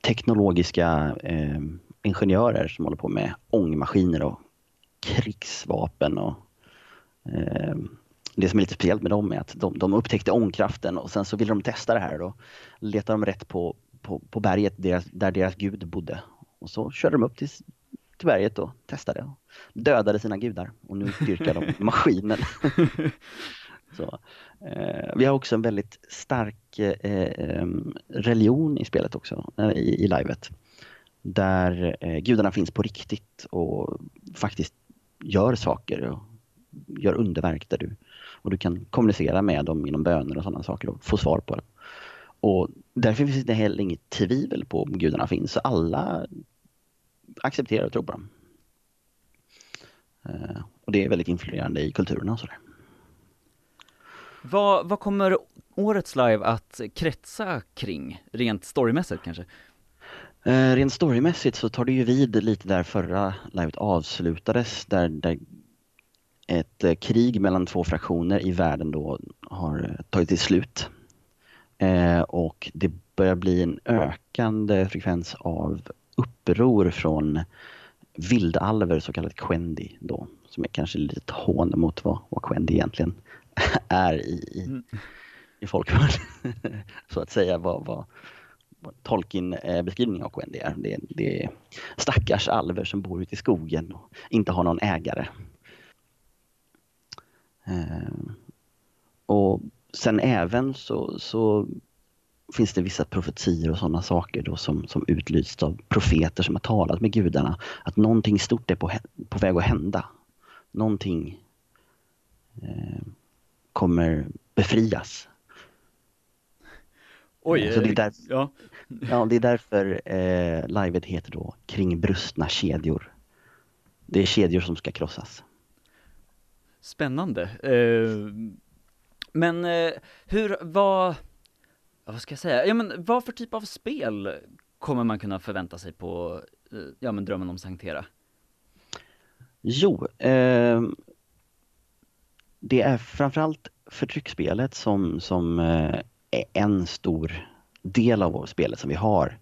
teknologiska eh, ingenjörer som håller på med ångmaskiner och krigsvapen och eh, det som är lite speciellt med dem är att de, de upptäckte ångkraften och sen så ville de testa det här och letade de rätt på, på, på berget deras, där deras gud bodde. Och så körde de upp till, till berget och testade och dödade sina gudar och nu dyrkar de maskinen. så, eh, vi har också en väldigt stark eh, religion i spelet också, eh, i, i livet. Där eh, gudarna finns på riktigt och faktiskt gör saker och gör underverk där du och du kan kommunicera med dem genom böner och sådana saker och få svar på det. Och därför finns det heller inget tvivel på om gudarna finns. Så alla accepterar och tror på dem. Eh, och det är väldigt influerande i kulturerna och sådär.
Vad, vad kommer årets live att kretsa kring, rent storymässigt kanske?
Eh, rent storymässigt så tar det ju vid lite där förra livet avslutades, där, där ett eh, krig mellan två fraktioner i världen då har eh, tagit till slut. Eh, och det börjar bli en ökande frekvens av uppror från vildalver, så kallat Quendi då, som är kanske lite ett hån mot vad, vad Quendi egentligen är i, i, mm. i folkvärlden. så att säga vad, vad, vad Tolkien beskrivning av Quendi är. Det, det är stackars alver som bor ute i skogen och inte har någon ägare. Eh, och sen även så, så finns det vissa profetier och sådana saker då som, som utlysts av profeter som har talat med gudarna. Att någonting stort är på, på väg att hända. Någonting eh, kommer befrias.
Oj, eh, så det är där, ja.
ja, det är därför eh, livet heter då Kring brustna kedjor. Det är kedjor som ska krossas.
Spännande. Eh, men eh, hur, vad, vad ska jag säga, ja men vad för typ av spel kommer man kunna förvänta sig på, eh, ja men Drömmen om Sanktera?
Jo, eh, det är framförallt förtrycksspelet som, som eh, är en stor del av spelet som vi har.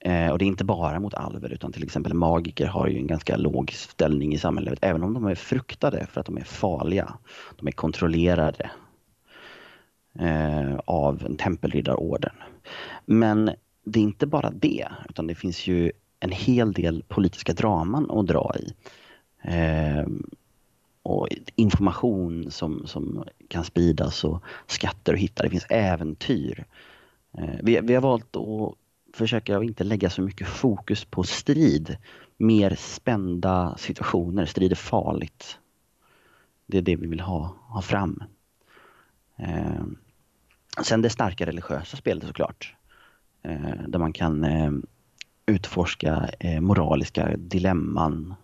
Eh, och det är inte bara mot alver utan till exempel magiker har ju en ganska låg ställning i samhället även om de är fruktade för att de är farliga. De är kontrollerade eh, av en tempelriddarorden. Men det är inte bara det utan det finns ju en hel del politiska draman att dra i. Eh, och information som, som kan spridas och skatter att hitta. Det finns äventyr. Eh, vi, vi har valt att försöker jag inte lägga så mycket fokus på strid. Mer spända situationer. Strid är farligt. Det är det vi vill ha, ha fram. Eh, sen det starka religiösa spelet såklart. Eh, där man kan eh, utforska eh, moraliska dilemman.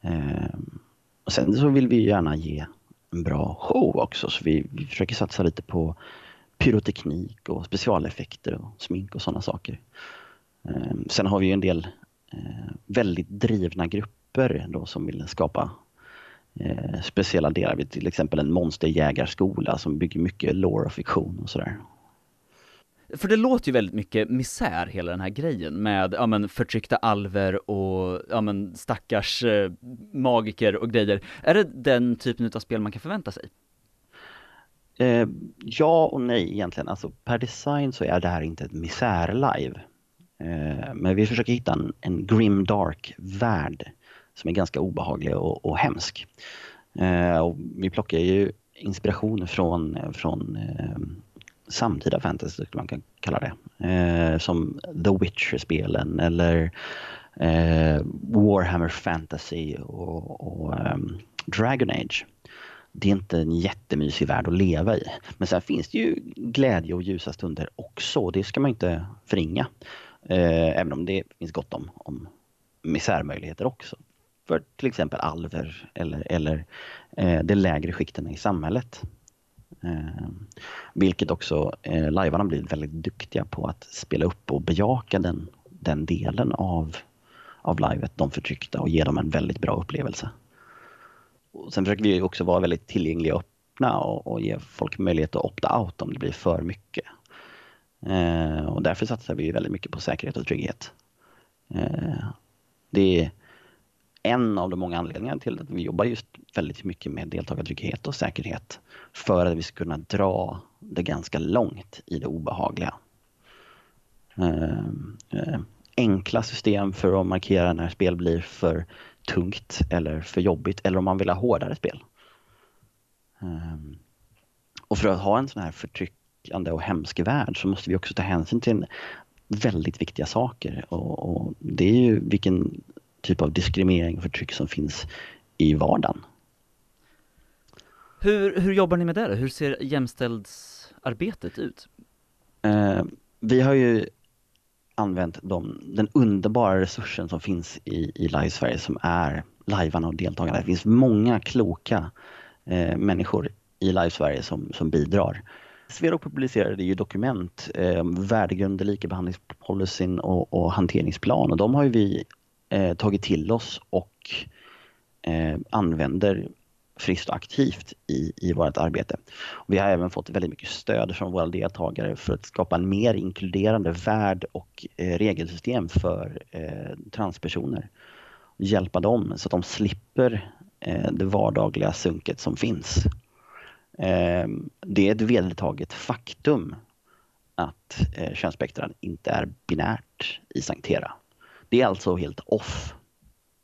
Eh, och sen så vill vi gärna ge en bra show också så vi, vi försöker satsa lite på pyroteknik och specialeffekter och smink och sådana saker. Eh, sen har vi en del eh, väldigt drivna grupper då som vill skapa eh, speciella delar. Vi till exempel en monsterjägarskola som bygger mycket lore och fiktion och sådär.
För det låter ju väldigt mycket misär hela den här grejen med, ja men förtryckta alver och, ja men stackars eh, magiker och grejer. Är det den typen av spel man kan förvänta sig?
Eh, ja och nej egentligen. Alltså per design så är det här inte ett misär-live. Eh, men vi försöker hitta en, en grim dark värld som är ganska obehaglig och, och hemsk. Eh, och vi plockar ju inspiration från, från eh, samtida fantasy, skulle man kan kalla det. Eh, som The Witcher-spelen eller eh, Warhammer Fantasy och, och um, Dragon Age. Det är inte en jättemysig värld att leva i. Men sen finns det ju glädje och ljusa stunder också. Det ska man inte förringa. Eh, även om det finns gott om, om misärmöjligheter också. För till exempel alver eller, eller eh, de lägre skikten i samhället. Eh, vilket också eh, lajvarna blir väldigt duktiga på att spela upp och bejaka den, den delen av, av livet, de förtryckta och ge dem en väldigt bra upplevelse. Och sen försöker vi också vara väldigt tillgängliga och öppna och, och ge folk möjlighet att opta out om det blir för mycket. Eh, och därför satsar vi väldigt mycket på säkerhet och trygghet. Eh, det är en av de många anledningarna till att vi jobbar just väldigt mycket med deltagartrygghet och säkerhet. För att vi ska kunna dra det ganska långt i det obehagliga. Eh, eh, enkla system för att markera när spel blir för tungt eller för jobbigt eller om man vill ha hårdare spel. Eh, och för att ha en sån här förtryckande och hemsk värld så måste vi också ta hänsyn till väldigt viktiga saker och, och det är ju vilken typ av diskriminering och förtryck som finns i vardagen.
Hur, hur jobbar ni med det Hur ser jämställdhetsarbetet ut?
Eh, vi har ju använt de, den underbara resursen som finns i, i Live Sverige som är lajvarna och deltagarna. Det finns många kloka eh, människor i Live Sverige som, som bidrar. Sverok publicerade ju dokument, eh, värdegrund, likabehandlingspolicyn och, och hanteringsplan och de har ju vi eh, tagit till oss och eh, använder friskt och aktivt i, i vårt arbete. Och vi har även fått väldigt mycket stöd från våra deltagare för att skapa en mer inkluderande värld och eh, regelsystem för eh, transpersoner. Hjälpa dem så att de slipper eh, det vardagliga sunket som finns. Eh, det är ett vedertaget faktum att eh, könsspektran inte är binärt i Sanktera. Det är alltså helt off,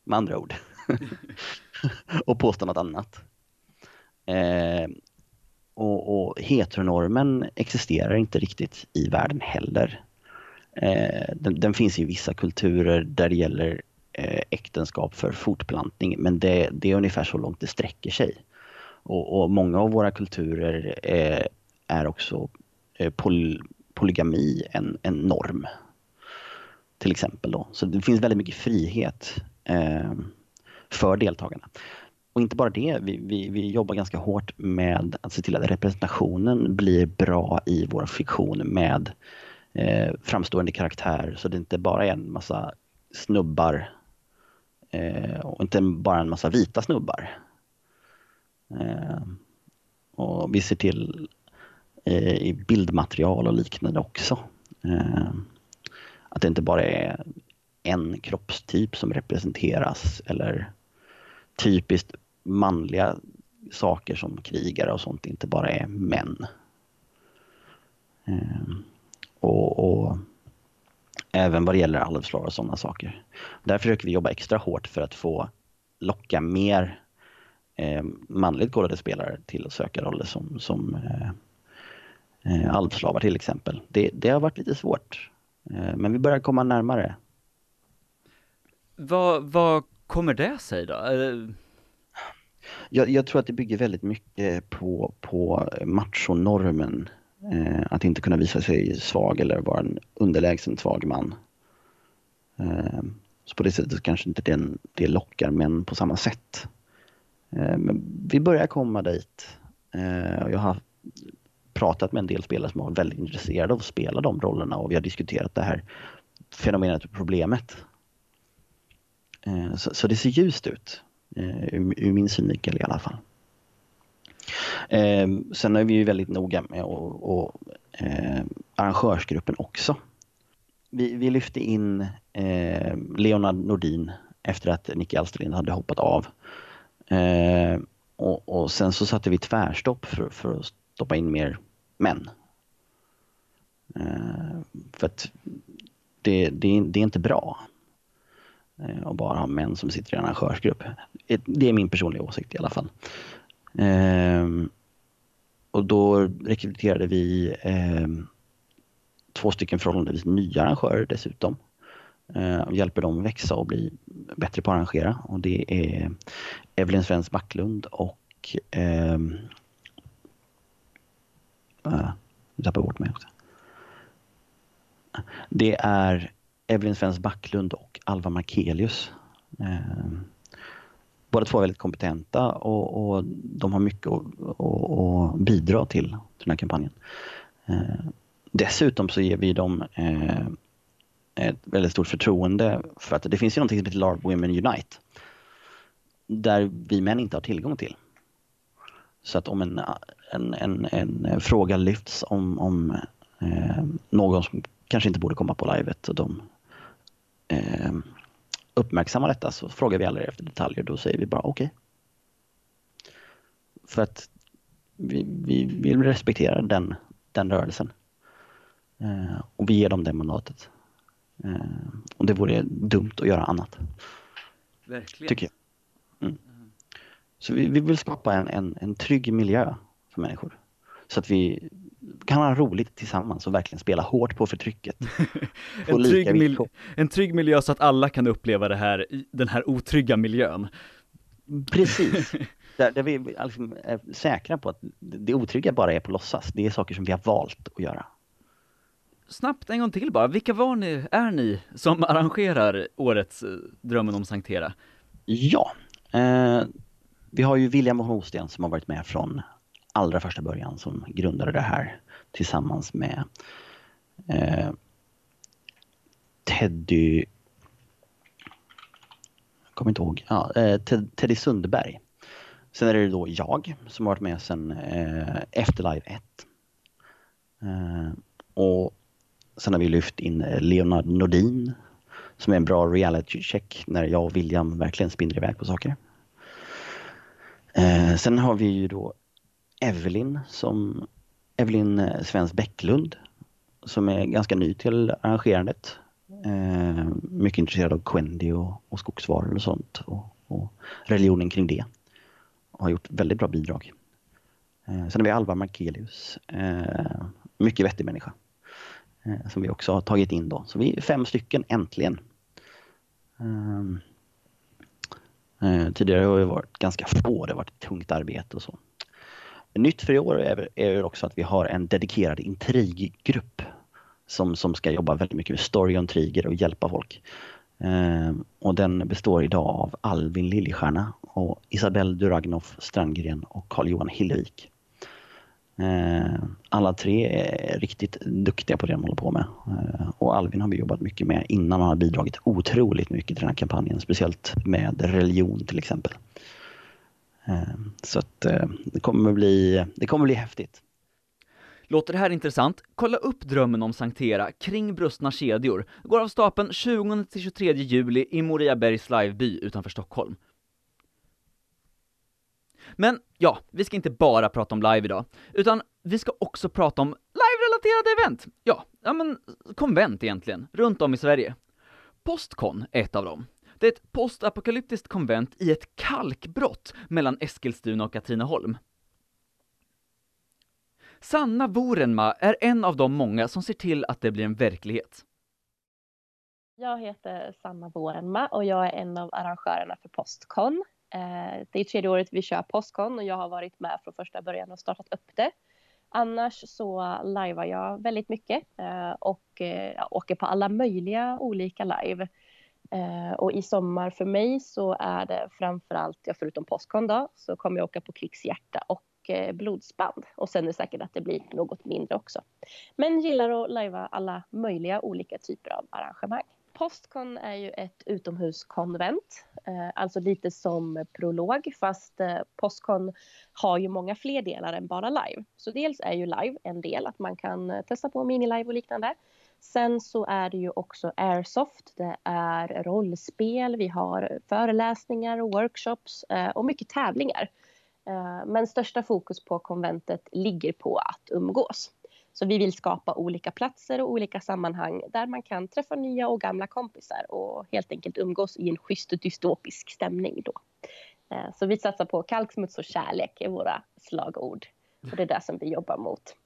med andra ord. och påstå något annat. Eh, och, och heteronormen existerar inte riktigt i världen heller. Eh, den, den, finns i vissa kulturer där det gäller eh, äktenskap för fortplantning men det, det, är ungefär så långt det sträcker sig. Och, och många av våra kulturer eh, är också eh, poly, polygami en, en norm till exempel. Då. Så det finns väldigt mycket frihet eh, för deltagarna. Och inte bara det, vi, vi, vi, jobbar ganska hårt med att se till att representationen blir bra i vår fiktion med eh, framstående karaktärer så det inte bara är en massa snubbar eh, och inte bara en massa vita snubbar. Eh, och vi ser till eh, i bildmaterial och liknande också. Eh, Att det inte bara är en kroppstyp som representeras eller typiskt manliga saker som krigare och sånt inte bara är män. Ehm, och, och även vad det gäller alvslag och sådana saker. Där försöker vi jobba extra hårt för att få locka mer eh, manligt kodade spelare till att söka roller som, som eh, eh alvslavar till exempel. Det, det har varit lite svårt, eh, men vi börjar komma närmare.
Vad, vad kommer det sig då? Eh,
jag, jag tror att det bygger väldigt mycket på, på machonormen. Eh, att inte kunna visa sig svag eller vara en underlägsen svag man. Eh, så på det sättet kanske inte den, det lockar män på samma sätt. Eh, men vi börjar komma dit. Eh, jag har pratat med en del spelare som var väldigt intresserade av att spela de rollerna och vi har diskuterat det här fenomenet och problemet. Eh, så, så det ser ljust ut. Eh, ur, ur min synvinkel i alla fall. Eh, sen är vi ju väldigt noga med och, och eh, arrangörsgruppen också. Vi, vi lyfte in eh, Leonard Nordin efter att Nicky Alsterlind hade hoppat av. Eh, och, och sen så satte vi tvärstopp för, för att stoppa in mer män. Eh, för att det, det, det är inte bra Eh, och bara ha män som sitter i en arrangörsgrupp. Det är min personliga åsikt i alla fall. Ehm, och då rekryterade vi ehm, två stycken förhållandevis nya arrangörer dessutom. Eh, och hjälper dem växa och bli bättre på att arrangera. Och det är Evelyn Svens Backlund och ehm, nu tappade jag bort mig också. Det är Evelyn Svens Backlund och Alva Markelius. Eh, båda två är väldigt kompetenta och, och de har mycket att, bidra till, till den här kampanjen. Eh, dessutom så ger vi dem eh, ett väldigt stort förtroende för att det finns ju någonting som heter LARP Women Unite. Där vi män inte har tillgång till. Så att om en, en, en, en fråga lyfts om, om eh, någon som kanske inte borde komma på livet och de eh, uppmärksammar detta så frågar vi aldrig efter detaljer. Då säger vi bara okej. För att vi, vi vill respektera den, den rörelsen. Eh, och vi ger dem det mandatet. Eh, och det vore dumt att göra annat,
verkligen.
tycker jag. Mm. Så vi, vi vill skapa en, en, en trygg miljö för människor. Så att vi kan ha roligt tillsammans och verkligen spela hårt på förtrycket.
En, trygg mil-
villkor.
en trygg miljö så att alla kan uppleva det här, i- den här otrygga miljön.
Precis. Där, där vi liksom är säkra på att det otrygga bara är på låtsas. Det är saker som vi har valt att göra.
Snabbt en gång till bara, vilka var ni, är ni som arrangerar årets eh, Drömmen om Sankt Hera?
Ja, eh, vi har ju William Hosten som har varit med från allra första början som grundade det här tillsammans med eh, Teddy jag kommer inte ihåg, ja, eh, Ted, Teddy Sundberg. Sen är det då jag som har varit med sedan eh, Efterlive 1. Eh, och sen har vi lyft in eh, Leonard Nordin som är en bra reality check när jag och William verkligen spinner iväg på saker. Eh, sen har vi ju då Evelyn som Evelyn eh, Svens Bäcklund som är ganska ny till arrangerandet. Eh, mycket intresserad av Quendi och, och skogsvaror och sånt och, och religionen kring det. Och har gjort väldigt bra bidrag. Eh, sen har vi Alva Markelius, eh, mycket vettig människa. Eh, som vi också har tagit in då. Så vi är fem stycken äntligen. Eh, eh tidigare har vi varit ganska få, det har varit ett tungt arbete och så. Nytt för i år är, är också att vi har en dedikerad intriggrupp som, som ska jobba väldigt mycket med story och intriger och hjälpa folk. Ehm, och den består idag av Alvin Liljestjärna och Isabelle Duragnoff Strandgren och Carl-Johan Hillevik. Eh, Alla tre är riktigt duktiga på det de håller på med. Eh, Och Alvin har vi jobbat mycket med innan han har bidragit otroligt mycket till den här kampanjen. Speciellt med religion till exempel. Ehm, så att eh, det kommer bli, det kommer bli häftigt.
Låter det här intressant? Kolla upp drömmen om Sanktera kring brustna kedjor. Går av stapeln 20-23 juli i Moriabergs liveby utanför Stockholm. Men ja, vi ska inte bara prata om live idag, utan vi ska också prata om live-relaterade event. Ja, ja men konvent egentligen, runt om i Sverige. Postcon är ett av dem. Det är ett postapokalyptiskt konvent i ett kalkbrott mellan Eskilstuna och Katrineholm. Sanna Vorenma är en av de många som ser till att det blir en verklighet.
Jag heter Sanna Vorenma och jag är en av arrangörerna för Postcon. Eh, det är tredje året vi kör Postcon och jag har varit med från första början och startat upp det. Annars så lajvar jag väldigt mycket eh, och eh, åker på alla möjliga olika live. Eh, och i sommar för mig så är det framförallt, ja, förutom Postcon då, så kommer jag åka på Krigshjärta och eh, blodsband. Och sen är det säkert att det blir något mindre också. Men gillar att lajva alla möjliga olika typer av arrangemang. Postcon är ju ett utomhuskonvent, eh, alltså lite som prolog fast eh, Postcon har ju många fler delar än bara live. Så dels är ju live en del, att man kan eh, testa på minilive och liknande. Sen så är det ju också airsoft, det är rollspel, vi har föreläsningar och workshops eh, och mycket tävlingar. Eh, men största fokus på konventet ligger på att umgås. Så vi vill skapa olika platser och olika sammanhang där man kan träffa nya och gamla kompisar och helt enkelt umgås i en schysst och dystopisk stämning då. Eh, så vi satsar på kalksmuts och kärlek är våra slagord och det är det som vi jobbar mot.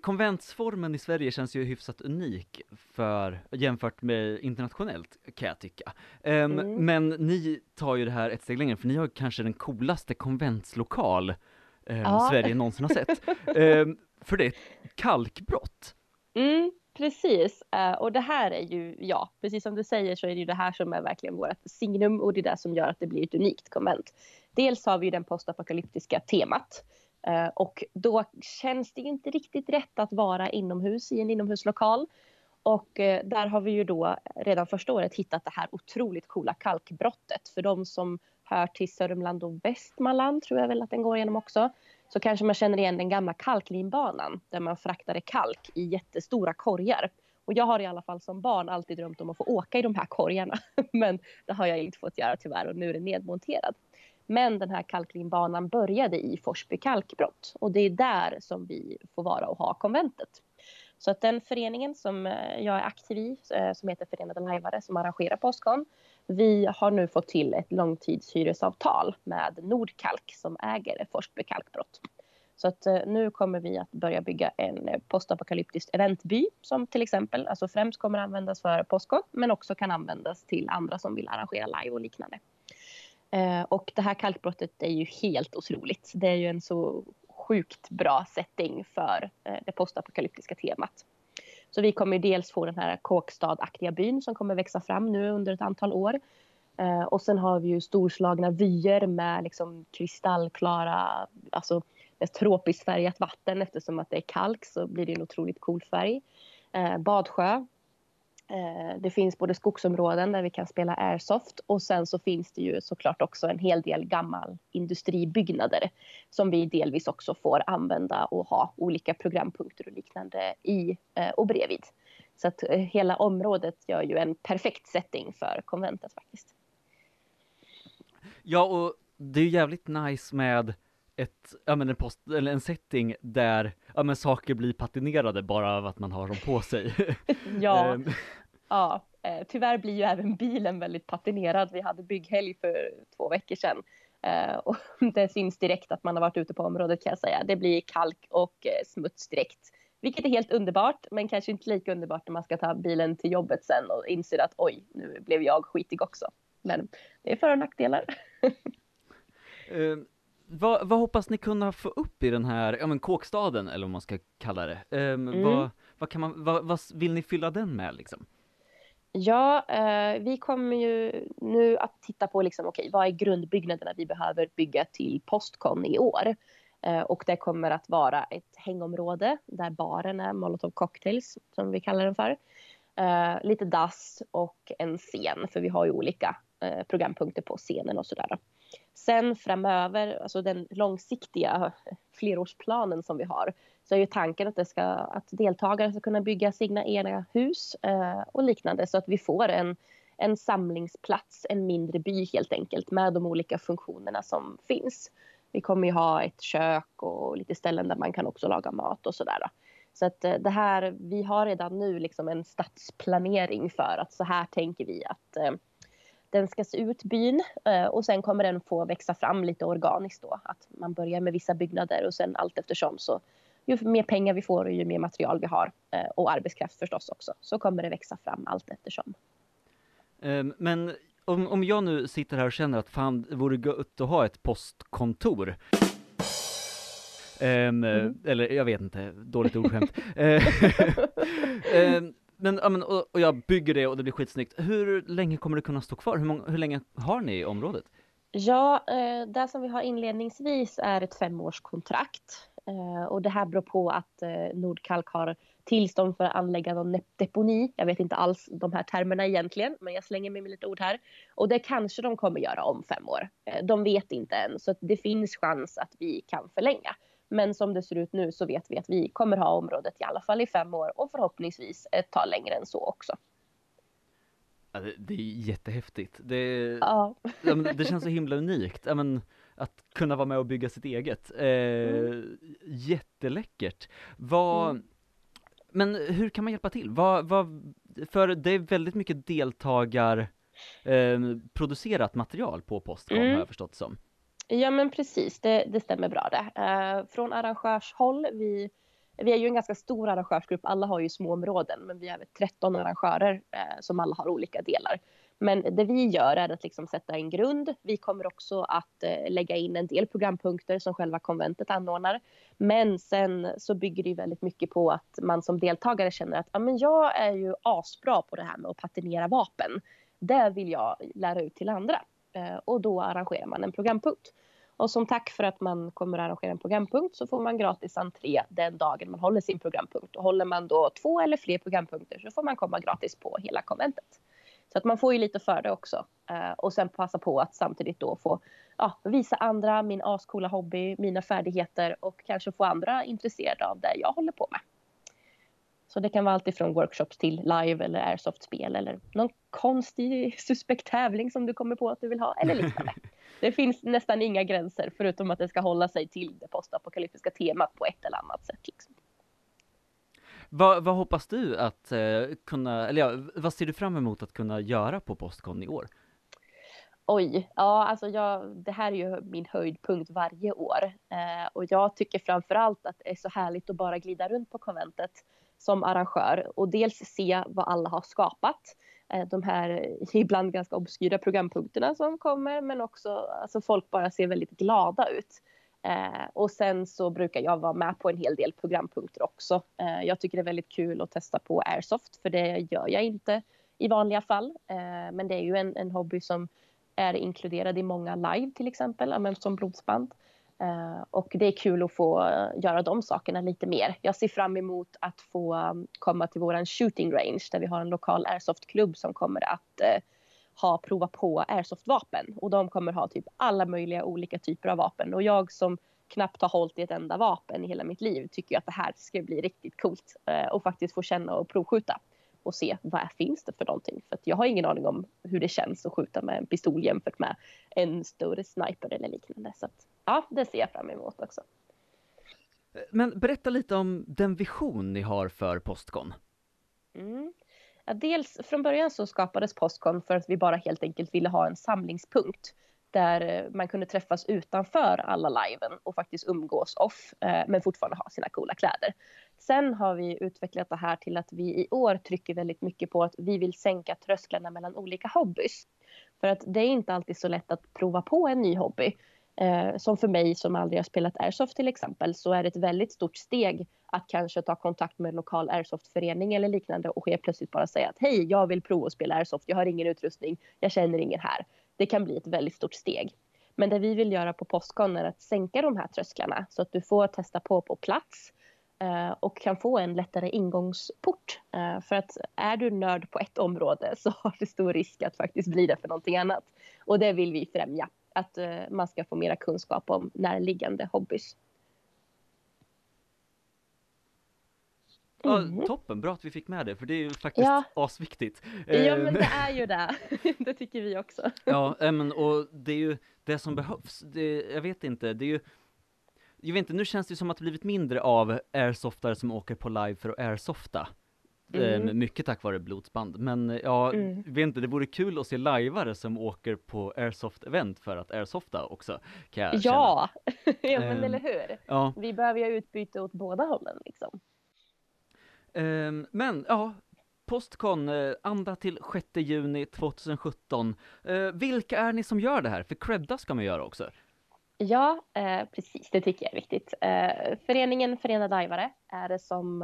Konventsformen i Sverige känns ju hyfsat unik för, jämfört med internationellt kan jag tycka. Um, mm. Men ni tar ju det här ett steg längre, för ni har kanske den coolaste konventslokal um, ja. Sverige någonsin har sett. Um, för det är ett kalkbrott.
Mm, precis, uh, och det här är ju, ja, precis som du säger så är det ju det här som är verkligen vårt signum och det är det som gör att det blir ett unikt konvent. Dels har vi ju den postapokalyptiska temat Eh, och då känns det inte riktigt rätt att vara inomhus i en inomhuslokal. Och eh, där har vi ju då redan första året hittat det här otroligt coola kalkbrottet. För de som hör till Sörmland och Västmanland tror jag väl att den går igenom också så kanske man känner igen den gamla kalklinbanan där man fraktade kalk i jättestora korgar. Och jag har i alla fall som barn alltid drömt om att få åka i de här korgarna. Men det har jag inte fått göra tyvärr och nu är den nedmonterad. Men den här kalklinbanan började i Forsby kalkbrott och det är där som vi får vara och ha konventet. Så att den föreningen som eh, jag är aktiv i, eh, som heter Förenade Lajvare, som arrangerar Postcon, vi har nu fått till ett långtidshyresavtal med Nordkalk som äger Forsby kalkbrott. Så att eh, nu kommer vi att börja bygga en postapokalyptisk eventby som till exempel, alltså främst kommer användas för Postcon men också kan användas till andra som vill arrangera live och liknande. Eh, och det här kalkbrottet är ju helt otroligt. Det är ju en så sjukt bra setting för eh, det postapokalyptiska temat. Så vi kommer dels få den här kåkstadaktiga byn som kommer växa fram nu under ett antal år. Eh, och sen har vi ju storslagna vyer med liksom kristallklara, alltså ett tropiskt färgat vatten eftersom att det är kalk så blir det en otroligt cool färg. Badsjö Eh, det finns både skogsområden där vi kan spela airsoft och sen så finns det ju såklart också en hel del gammal industribyggnader som vi delvis också får använda och ha olika programpunkter och liknande i eh, och bredvid. Så att eh, hela området gör ju en perfekt setting för konventet faktiskt.
Ja, och det är ju jävligt nice med ett, ja men en, post, eller en setting där, ja men saker blir patinerade bara av att man har dem på sig.
ja, ehm. ja, eh, tyvärr blir ju även bilen väldigt patinerad. Vi hade bygghelg för två veckor sedan. Eh, och det syns direkt att man har varit ute på området kan jag säga. Det blir kalk och eh, smuts direkt. Vilket är helt underbart, men kanske inte lika underbart när man ska ta bilen till jobbet sen och inser att oj, nu blev jag skitig också. Men det är för och nackdelar.
Ehm, vad, vad, hoppas ni kunna få upp i den här, ja men kåkstaden eller vad man ska kalla det? Um, mm. vad, vad, kan man, vad, vad, vill ni fylla den med liksom?
Ja, eh, vi kommer ju nu att titta på liksom, okay, vad är grundbyggnaderna vi behöver bygga till Postcon i år. Eh, och det kommer att vara ett hängområde där baren är Molotov Cocktails som vi kallar den för. Eh, lite dass och en scen för vi har ju olika eh, programpunkter på scenen och sådär. Sen framöver, alltså den långsiktiga flerårsplanen som vi har, så är ju tanken att, det ska, att deltagare ska kunna bygga sina egna hus eh, och liknande så att vi får en, en samlingsplats, en mindre by helt enkelt med de olika funktionerna som finns. Vi kommer ju ha ett kök och lite ställen där man kan också laga mat och sådär. Så att eh, det här, vi har redan nu liksom en stadsplanering för att så här tänker vi att eh, den ska se ut byn eh, och sen kommer den få växa fram lite organiskt då. Att man börjar med vissa byggnader och sen allt eftersom så ju mer pengar vi får och ju mer material vi har eh, och arbetskraft förstås också så kommer det växa fram allt eftersom.
Ehm, men om, om jag nu sitter här och känner att fan, det vore gött att ha ett postkontor. Um, mm. Eller jag vet inte, dåligt ordskämt. um, men, ja, men och, och, jag bygger det och det blir skitsnyggt. Hur länge kommer det kunna stå kvar? Hur, många, hur länge har ni i området?
Ja, eh, det som vi har inledningsvis är ett femårskontrakt. Eh, och det här beror på att eh, Nordkalk har tillstånd för att anlägga någon deponi. Jag vet inte alls de här termerna egentligen, men jag slänger med lite ord här. Och det kanske de kommer göra om fem år. Eh, de vet inte än, så det finns chans att vi kan förlänga. Men som det ser ut nu så vet vi att vi kommer ha området i alla fall i fem år och förhoppningsvis ett tag längre än så också.
Ja, det, det, är jättehäftigt. Det,
ja.
det känns så himla unikt. Men, att kunna vara med och bygga sitt eget. Eh, mm. Jätteläckert. Vad, mm. Men hur kan man hjälpa till? Vad, vad, för det är väldigt mycket deltagar eh, producerat material på Postcom mm. har jag förstått som.
Ja men precis, det, det stämmer bra det. Eh, från arrangörshåll, vi, vi är ju en ganska stor arrangörsgrupp, alla har ju små områden men vi har 13 arrangörer eh, som alla har olika delar. Men det vi gör är att liksom sätta en grund. Vi kommer också att eh, lägga in en del programpunkter som själva konventet anordnar. Men sen så bygger det väldigt mycket på att man som deltagare känner att ja, men jag är ju asbra på det här med att patinera vapen. Det vill jag lära ut till andra. Eh, och då arrangerar man en programpunkt. Och som tack för att man kommer att arrangera en programpunkt så får man gratis entré den dagen man håller sin programpunkt. Och håller man då två eller fler programpunkter så får man komma gratis på hela konventet. Så att man får ju lite för det också. Eh, och sen passa på att samtidigt då få ja, visa andra min ascoola hobby, mina färdigheter och kanske få andra intresserade av det jag håller på med. Så det kan vara allt ifrån workshops till live eller airsoft-spel eller någon konstig suspekt tävling som du kommer på att du vill ha eller liknande. det finns nästan inga gränser förutom att det ska hålla sig till det postapokalyptiska temat på ett eller annat sätt. Liksom.
Vad, vad hoppas du att eh, kunna, eller ja, vad ser du fram emot att kunna göra på Postcon i år?
Oj, ja alltså jag, det här är ju min höjdpunkt varje år eh, och jag tycker framförallt att det är så härligt att bara glida runt på konventet som arrangör och dels se vad alla har skapat. Eh, de här ibland ganska obskyra programpunkterna som kommer men också alltså folk bara ser väldigt glada ut. Eh, och sen så brukar jag vara med på en hel del programpunkter också. Eh, jag tycker det är väldigt kul att testa på airsoft för det gör jag inte i vanliga fall. Eh, men det är ju en, en hobby som är inkluderad i många live till exempel, som blodsband. Eh, och det är kul att få göra de sakerna lite mer. Jag ser fram emot att få um, komma till våran shooting range där vi har en lokal airsoftklubb, som kommer att eh, ha prova på airsoftvapen. Och de kommer ha typ alla möjliga olika typer av vapen. Och jag som knappt har hållit i ett enda vapen i hela mitt liv tycker att det här ska bli riktigt coolt eh, och faktiskt få känna och provskjuta. Och se vad finns det för någonting? För jag har ingen aning om hur det känns att skjuta med en pistol jämfört med en större sniper eller liknande. Så att, ja det ser jag fram emot också.
Men berätta lite om den vision ni har för Postcon.
Mm. Ja, dels från början så skapades Postcon för att vi bara helt enkelt ville ha en samlingspunkt där eh, man kunde träffas utanför alla liven och faktiskt umgås off eh, men fortfarande ha sina coola kläder. Sen har vi utvecklat det här till att vi i år trycker väldigt mycket på att vi vill sänka trösklarna mellan olika hobbys. För att det är inte alltid så lätt att prova på en ny hobby. Eh, som för mig som aldrig har spelat airsoft till exempel så är det ett väldigt stort steg att kanske ta kontakt med en lokal airsoftförening eller liknande och helt plötsligt bara säga att hej, jag vill prova att spela airsoft, jag har ingen utrustning, jag känner ingen här. Det kan bli ett väldigt stort steg. Men det vi vill göra på Postcon är att sänka de här trösklarna så att du får testa på på plats eh, och kan få en lättare ingångsport. Eh, för att är du nörd på ett område så har du stor risk att faktiskt bli det för någonting annat. Och det vill vi främja att eh, man ska få mera kunskap om närliggande hobbys.
Ja,
Mm.
toppen, bra att vi fick med det, för det är ju faktiskt
Ja.
asviktigt.
Ja
Ehm,
men det är ju det. det tycker vi också.
Ja, eh, men och det är ju det som behövs. Det, jag vet inte, det är ju jag vet inte, nu känns det som att det blivit mindre av airsoftare som åker på live för att airsofta.
Mm.
Eh, mycket tack vare blodsband. Men eh, ja,
Mm.
jag vet inte, det vore kul att se lajvare som åker på airsoft-event för att airsofta också, kan jag.
Ja, ja men
Ehm.
eller hur.
Ja,
Vi behöver ju utbyte åt båda hållen liksom.
ehm, men ja, Postcon, eh, 2 till 6 juni 2017. Eh, vilka är ni som gör det här? För credda ska man göra också.
Ja, precis. Det tycker jag är viktigt. Föreningen Förenade Lajvare är det som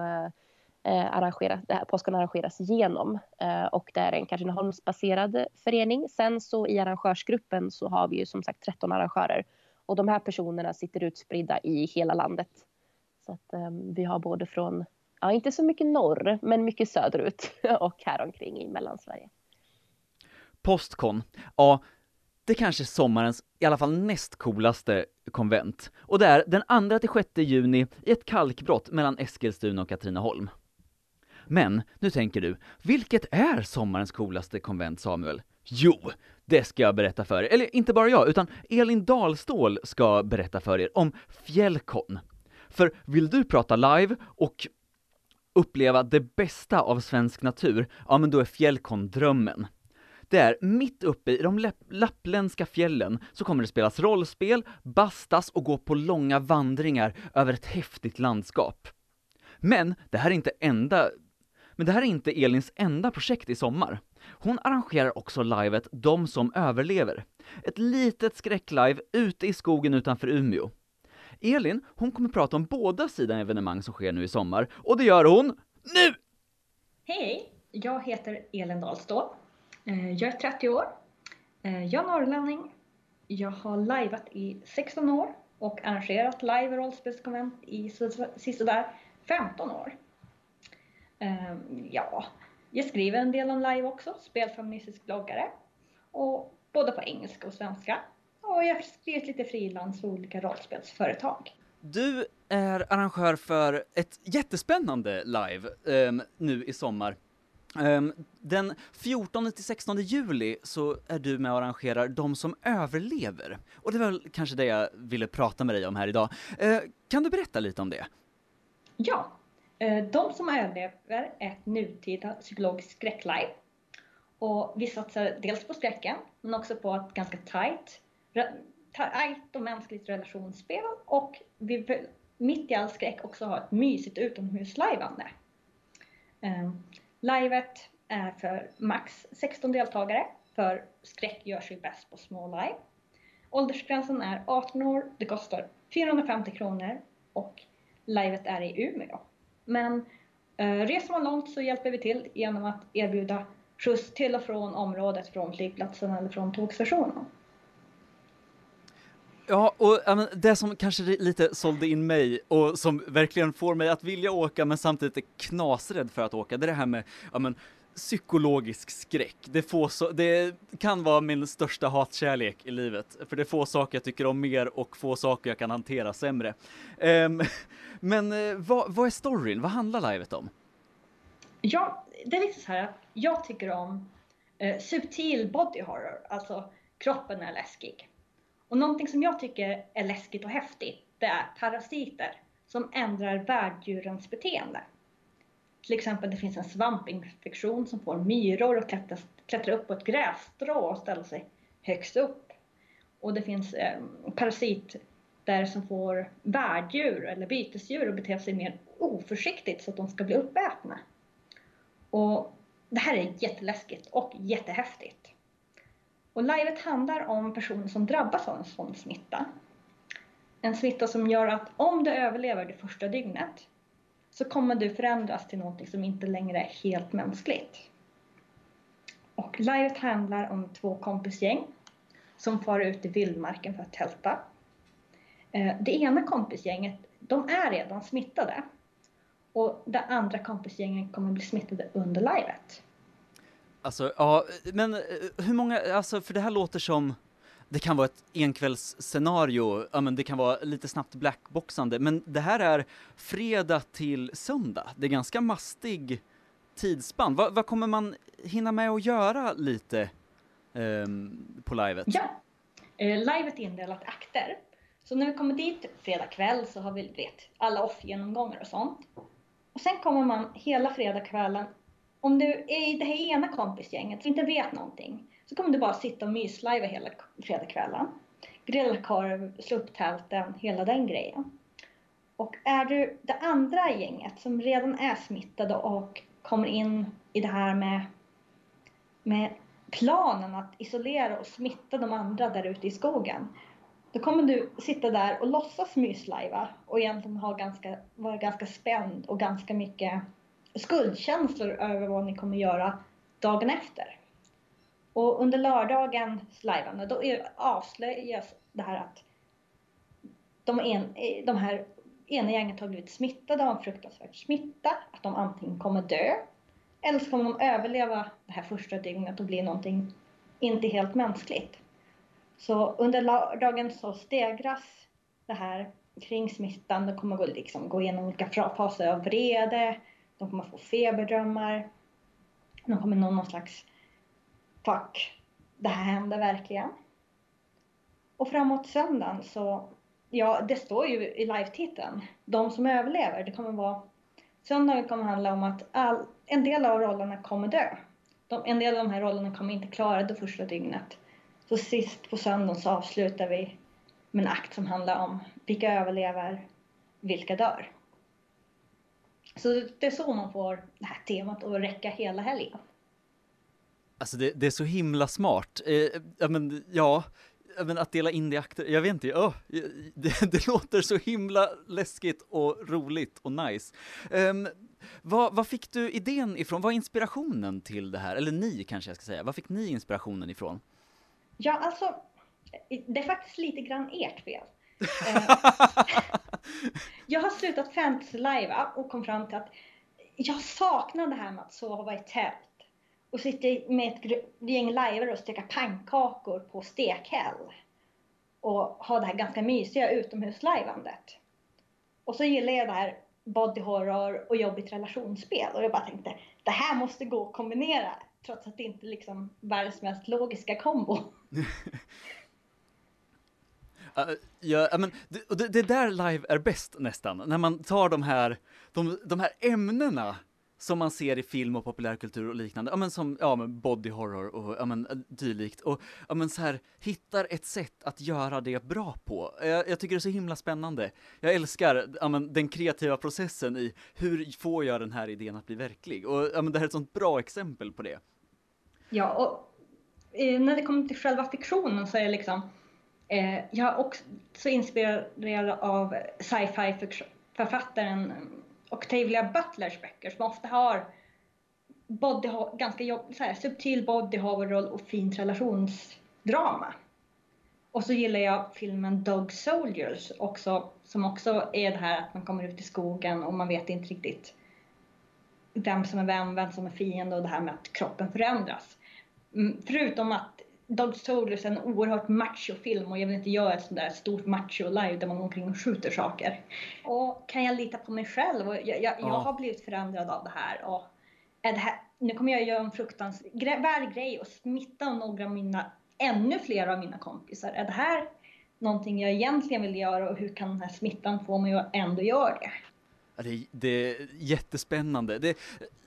eh, arrangeras, det här påsken arrangeras genom. Eh, och det är en Katrineholmsbaserad förening. Sen så i arrangörsgruppen så har vi ju som sagt 13 arrangörer. Och de här personerna sitter utspridda i hela landet. Så att eh, vi har både från, ja inte så mycket norr, men mycket söderut och häromkring i Mellansverige.
Postcon, ja, det kanske är sommarens, i alla fall näst coolaste konvent. Och det är den 2 till 6 juni i ett kalkbrott mellan Eskilstuna och Katrineholm. Men, nu tänker du, vilket är sommarens coolaste konvent, Samuel? Jo, det ska jag berätta för er. Eller inte bara jag, utan Elin Dahlstål ska berätta för er om Fjällkon. För vill du prata live och uppleva det bästa av svensk natur, ja men då är Fjällkon drömmen. Det är mitt uppe i de lappländska fjällen så kommer det spelas rollspel, bastas och gå på långa vandringar över ett häftigt landskap. Men det här är inte enda men det här är inte Elins enda projekt i sommar. Hon arrangerar också livet De som överlever. Ett litet skräcklive ute i skogen utanför Umeå. Elin, hon kommer prata om båda sidor evenemang som sker nu i sommar, och det gör hon nu!
Hej, jag heter Elin Dahlstål. Eh, jag är 30 år. Eh, jag är norrlänning. Jag har liveat i 16 år och arrangerat live rollspelskonvent i sisådär 15 år. Eh, Ja, jag skriver en del om live också, spelfeministisk bloggare. Och både på engelska och svenska. Och jag har skrivit lite frilans för olika rollspelsföretag.
Du är arrangör för ett jättespännande live ehm, nu i sommar. Ehm, den 14 till 16 juli så är du med och arrangerar De som överlever. Och det var väl kanske det jag ville prata med dig om här idag. Eh, kan du berätta lite om det?
Ja, Eh, de som överlever är ett nutida psykologiskt skräcklive. Och vi satsar dels på skräcken, men också på ett ganska tajt, tajt och mänskligt relationsspel. Och vi vill mitt i all skräck också ha ett mysigt utomhuslajvande. Ehm, livet är för max 16 deltagare, för skräck gör sig bäst på små live. Åldersgränsen är 18 år, det kostar 450 kronor och livet är i Umeå. Men eh, reser man långt så hjälper vi till genom att erbjuda skjuts till och från området från flygplatsen eller från tågstationen.
Ja, och det som kanske lite sålde in mig och som verkligen får mig att vilja åka men samtidigt är knasrädd för att åka, det är det här med ja, men, psykologisk skräck. Det, får so det kan vara min största hatkärlek i livet, för det är få saker jag tycker om mer och få saker jag kan hantera sämre. Um, men eh, vad, vad är storyn? Vad handlar livet om?
Ja, det är lite så här att jag tycker om eh, subtil body horror, alltså kroppen är läskig. Och någonting som jag tycker är läskigt och häftigt, det är parasiter som ändrar värddjurens beteende. Till exempel det finns en svampinfektion som får myror att klättra, klättra upp på ett grässtrå och ställa sig högst upp. Och det finns eh, parasiter som får värddjur eller bytesdjur att bete sig mer oförsiktigt så att de ska bli uppätna. Och det här är jätteläskigt och jättehäftigt. Och livet handlar om personer som drabbas av en sån smitta. En smitta som gör att om du överlever det första dygnet så kommer du förändras till något som inte längre är helt mänskligt. Och livet handlar om två kompisgäng som far ut i vildmarken för att tälta. Eh, det ena kompisgänget, de är redan smittade. Och det andra kompisgänget kommer bli smittade under livet.
Alltså, ja, men eh, hur många, alltså för det här låter som det kan vara ett enkvällsscenario, ja men det kan vara lite snabbt blackboxande, men det här är fredag till söndag. Det är ganska mastig tidsspann. Vad, vad kommer man hinna med att göra lite eh, på livet?
Ja, eh, livet är indelat i akter. Så när vi kommer dit fredag kväll så har vi vet, alla off-genomgångar och sånt. Och sen kommer man hela fredagskvällen, om du är i det här ena kompisgänget som inte vet någonting, så kommer du bara sitta och myslajva hela fredagskvällen. Grilla korv, slå upp tälten, hela den grejen. Och är du det andra gänget som redan är smittade och kommer in i det här med, med planen att isolera och smitta de andra där ute i skogen. Då kommer du sitta där och låtsas myslajva och egentligen ha ganska, vara ganska spänd och ganska mycket skuldkänslor över vad ni kommer göra dagen efter. Och under lördagens lajvande då avslöjas det här att de, en, de här ena gänget har blivit smittade av en fruktansvärd smitta, att de antingen kommer dö eller så kommer de överleva det här första dygnet och bli någonting inte helt mänskligt. Så under lördagen så stegras det här kring smittan. De kommer gå, liksom, gå igenom olika faser av vrede, de kommer få feberdrömmar, de kommer nå någon slags fuck, det här hände verkligen. Och framåt söndagen så, ja det står ju i live-titeln, de som överlever, det kommer vara Söndagen kommer handla om att all, en del av rollerna kommer dö. De, en del av de här rollerna kommer inte klara det första dygnet. Så sist på söndagen så avslutar vi med en akt som handlar om vilka överlever, vilka dör. Så det är så man får det här temat att räcka hela helgen.
Alltså det, det är så himla smart. Eh, ja, men, ja, men att dela in det i akter, jag vet inte, oh, det, det, låter så himla läskigt och roligt och nice. Um, vad, vad, fick du idén ifrån? Vad är inspirationen till det här? Eller ni kanske jag ska säga, vad fick ni inspirationen ifrån?
Ja, alltså, det är faktiskt lite grann ert fel. jag har slutat fantasy-live och kom fram till att jag saknar det här med att sova i tält och sitter med ett gäng lajvare och steka pannkakor på stekhäll och ha det här ganska mysiga utomhuslajvandet. Och så gillar jag det här body horror och jobbigt relationsspel och jag bara tänkte det här måste gå att kombinera trots att det inte är liksom världens mest logiska kombo.
Uh, ja, men det, det, det där live är bäst nästan, när man tar de här, de, de här ämnena som man ser i film och populärkultur och liknande, ja men som, ja men body horror och ja men eh, dylikt och ja men så här, hittar ett sätt att göra det bra på. Jag, jag tycker det är så himla spännande. Jag älskar, ja men den kreativa processen i hur får jag den här idén att bli verklig? Och ja men det här är ett sånt bra exempel på det.
Ja, och eh, när det kommer till själva fiktionen så är det liksom, eh, jag är också inspirerad av sci-fi författaren Octavia Butlers böcker som ofta har body, ganska jobb, så här, subtil body horror och fint relationsdrama. Och så gillar jag filmen Dog Soldiers också, som också är det här att man kommer ut i skogen och man vet inte riktigt vem som är vem, vem som är fiende och det här med att kroppen förändras. Mm, förutom att Dog Soldiers är en oerhört machofilm och jag vill inte göra ett sånt där stort macho-live där man går omkring och skjuter saker. Och kan jag lita på mig själv? Och jag, jag, jag ja. har blivit förändrad av det här. Och är det här nu kommer jag göra en fruktansvärd grej och smitta några av mina, ännu fler av mina kompisar. Är det här någonting jag egentligen vill göra och hur kan den här smittan få mig att ändå göra det?
Det, det är jättespännande. Det,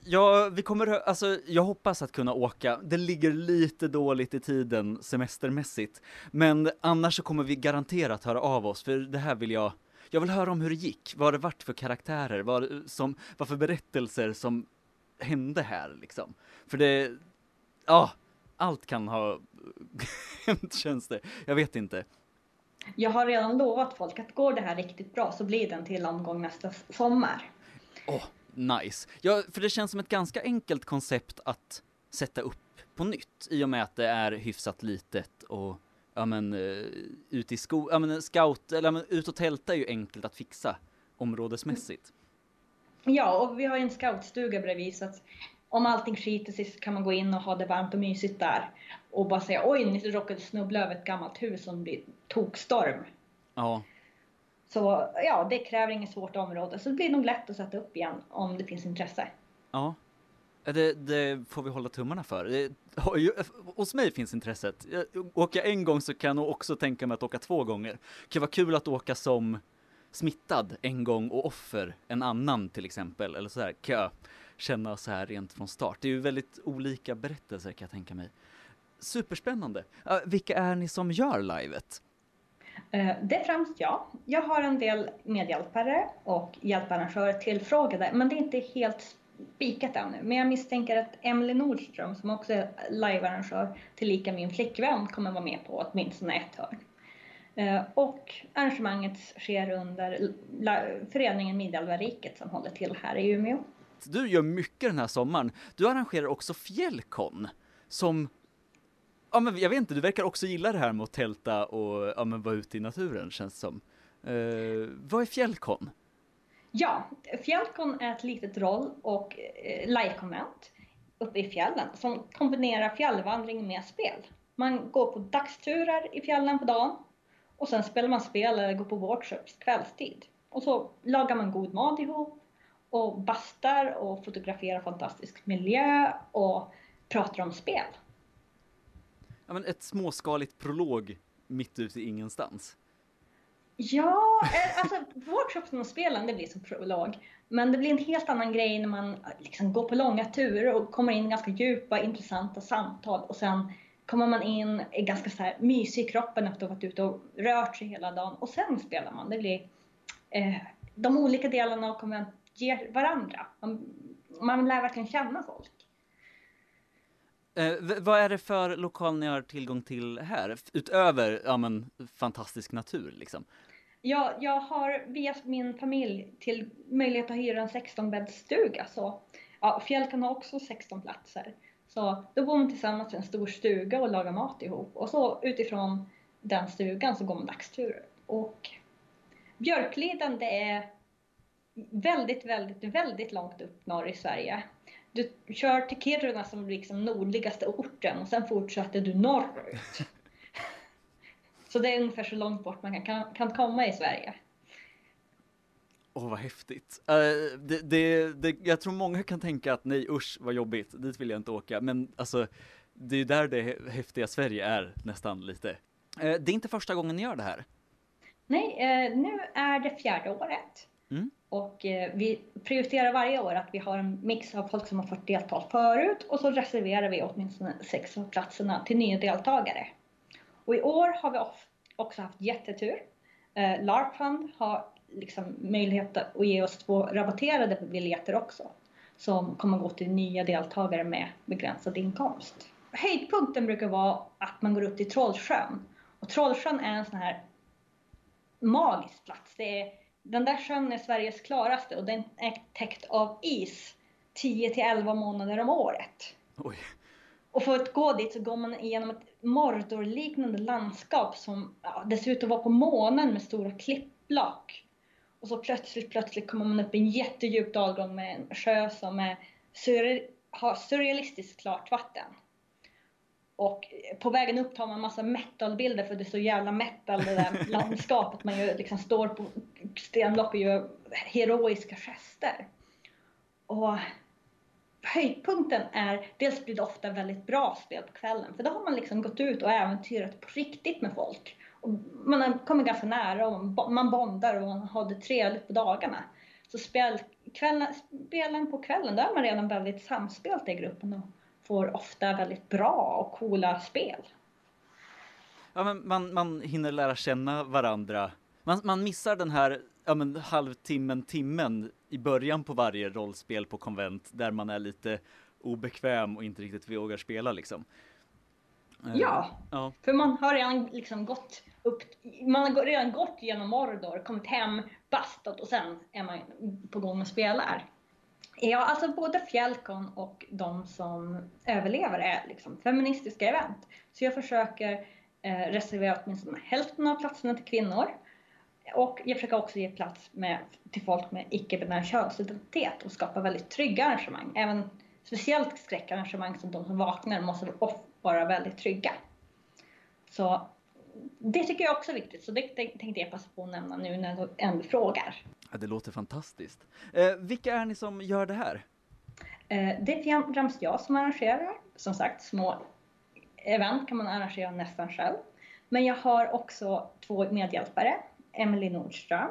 ja, vi kommer, alltså, jag hoppas att kunna åka. Det ligger lite dåligt i tiden semestermässigt, men annars så kommer vi garanterat höra av oss, för det här vill jag jag vill höra om hur det gick, vad det vart för karaktärer, vad, som, vad för berättelser som hände här liksom. För det, ja, allt kan ha hänt känns det. Jag vet inte.
Jag har redan lovat folk att går det här riktigt bra så blir det en till omgång nästa sommar.
Åh, oh, nice. Ja, för det känns som ett ganska enkelt koncept att sätta upp på nytt i och med att det är hyfsat litet och ja men uh, ut i sko, ja men scout, eller ja, men ut och tälta är ju enkelt att fixa områdesmässigt.
Ja, och vi har ju en scoutstuga bredvid så att om allting skiter sig så kan man gå in och ha det varmt och mysigt där. Och bara säga oj, ni råkade snubbla över ett gammalt hus som blir tokstorm.
Ja.
Så ja, det kräver inget svårt område. Så det blir nog lätt att sätta upp igen om det finns intresse.
Ja. Det, det får vi hålla tummarna för. Det, hos mig finns intresset. Jag- Åker jag en gång så kan jag också tänka mig att åka två gånger. Det kan vara kul att åka som smittad en gång och offer en annan till exempel. Eller så här kan jag känna så här rent från start. Det är ju väldigt olika berättelser kan jag tänka mig. Superspännande. Vilka är ni som gör livet?
Eh, det är främst jag. Jag har en del medhjälpare och hjälparrangörer tillfrågade, men det är inte helt spikat ännu. Men jag misstänker att Emily Nordström, som också är livearrangör, tillika min flickvän, kommer vara med på åtminstone ett hörn. Eh, och arrangemanget sker under föreningen Midalvariket som håller till här i Umeå.
Du gör mycket den här sommaren. Du arrangerar också Fjällkon som Ja men jag vet inte, du verkar också gilla det här med att tälta och ja, men vara ute i naturen känns som. Eh, vad är Fjällkon?
Ja, Fjällkon är ett litet roll och eh, livekonvent uppe i fjällen som kombinerar fjällvandring med spel. Man går på dagsturer i fjällen på dagen och sen spelar man spel eller går på workshops kvällstid. Och så lagar man god mat ihop och bastar och fotograferar fantastisk miljö och pratar om spel.
Ja men ett småskaligt prolog mitt ute i ingenstans.
Ja, eh, alltså workshopsen och spelen det blir som prolog. Men det blir en helt annan grej när man liksom går på långa turer och kommer in i ganska djupa, intressanta samtal och sen kommer man in ganska så här mysig i kroppen efter att ha varit ute och rört sig hela dagen och sen spelar man. Det blir eh, de olika delarna av konvent ger varandra. Man, man lär verkligen känna folk.
Eh, vad är det för lokal ni har tillgång till här? Utöver, ja men, fantastisk natur liksom.
Jag, jag har via min familj till möjlighet att hyra en 16-bäddsstuga. Så ja, Fjällkan har också 16 platser. Så då bor man tillsammans i en stor stuga och lagar mat ihop. Och så utifrån den stugan så går man dagsturer. Och Björkliden det är väldigt, väldigt, väldigt långt upp norr i Sverige. Du kör till Kiruna som liksom nordligaste orten och sen fortsätter du norrut. Så det är ungefär så långt bort man kan, kan komma i Sverige.
Åh vad häftigt. Eh, det, det, det, jag tror många kan tänka att nej usch vad jobbigt, dit vill jag inte åka. Men alltså, det är ju där det hä- häftiga Sverige är nästan lite. Eh, det är inte första gången ni gör det här.
Nej, eh, nu är det fjärde året.
Mm.
Och eh, vi prioriterar varje år att vi har en mix av folk som har fått delta förut och så reserverar vi åtminstone sex av platserna till nya deltagare. Och i år har vi också haft jättetur. Eh, LARPFund har liksom möjlighet att ge oss två rabatterade biljetter också. Som kommer gå till nya deltagare med begränsad inkomst. Höjdpunkten brukar vara att man går upp till Trollsjön. Och Trollsjön är en sån här magisk plats. Det är, den där sjön är Sveriges klaraste och den är täckt av is 10 till 11 månader om året.
Oj.
Och för att gå dit så går man igenom ett Mordor-liknande landskap som ja, det ser ut att vara på månen med stora klippblock. Och så plötsligt, plötsligt kommer man upp i en jättedjup dalgång med en sjö som är surre- har surrealistiskt klart vatten. Och på vägen upp tar man massa metalbilder för det är så jävla metal det där landskapet. Man gör, liksom står på Stenlopp är ju heroiska gester. Och höjdpunkten är, dels blir det ofta väldigt bra spel på kvällen för då har man liksom gått ut och äventyrat på riktigt med folk. Och man har kommit ganska nära och man man bondar och man har det trevligt på dagarna. Så spel, kvällen, spelen på kvällen, då är man redan väldigt samspelt i gruppen och får ofta väldigt bra och coola spel.
Ja men man, man hinner lära känna varandra. Man, man missar den här ja, men halvtimmen, timmen i början på varje rollspel på konvent där man är lite obekväm och inte riktigt vågar spela liksom. Eh,
Ja.
Ja.
För man har redan liksom gått upp, man har redan gått genom Mordor, kommit hem, bastat och sen är man på gång och spelar. Ja, alltså både Fjällkon och de som överlever är liksom feministiska event. Så jag försöker eh, reservera åtminstone hälften av platserna till kvinnor. Och jag försöker också ge plats med, till folk med icke-binär könsidentitet och skapa väldigt trygga arrangemang. Även speciellt skräckarrangemang som de som vaknar måste vara väldigt trygga. Så det tycker jag också är viktigt, så det tänkte jag passa på att nämna nu när du ändå frågar.
Ja, det låter fantastiskt. Eh, vilka är ni som gör det här?
Eh, det är främst jag som arrangerar. Som sagt, små event kan man arrangera nästan själv. Men jag har också två medhjälpare, Emily Nordström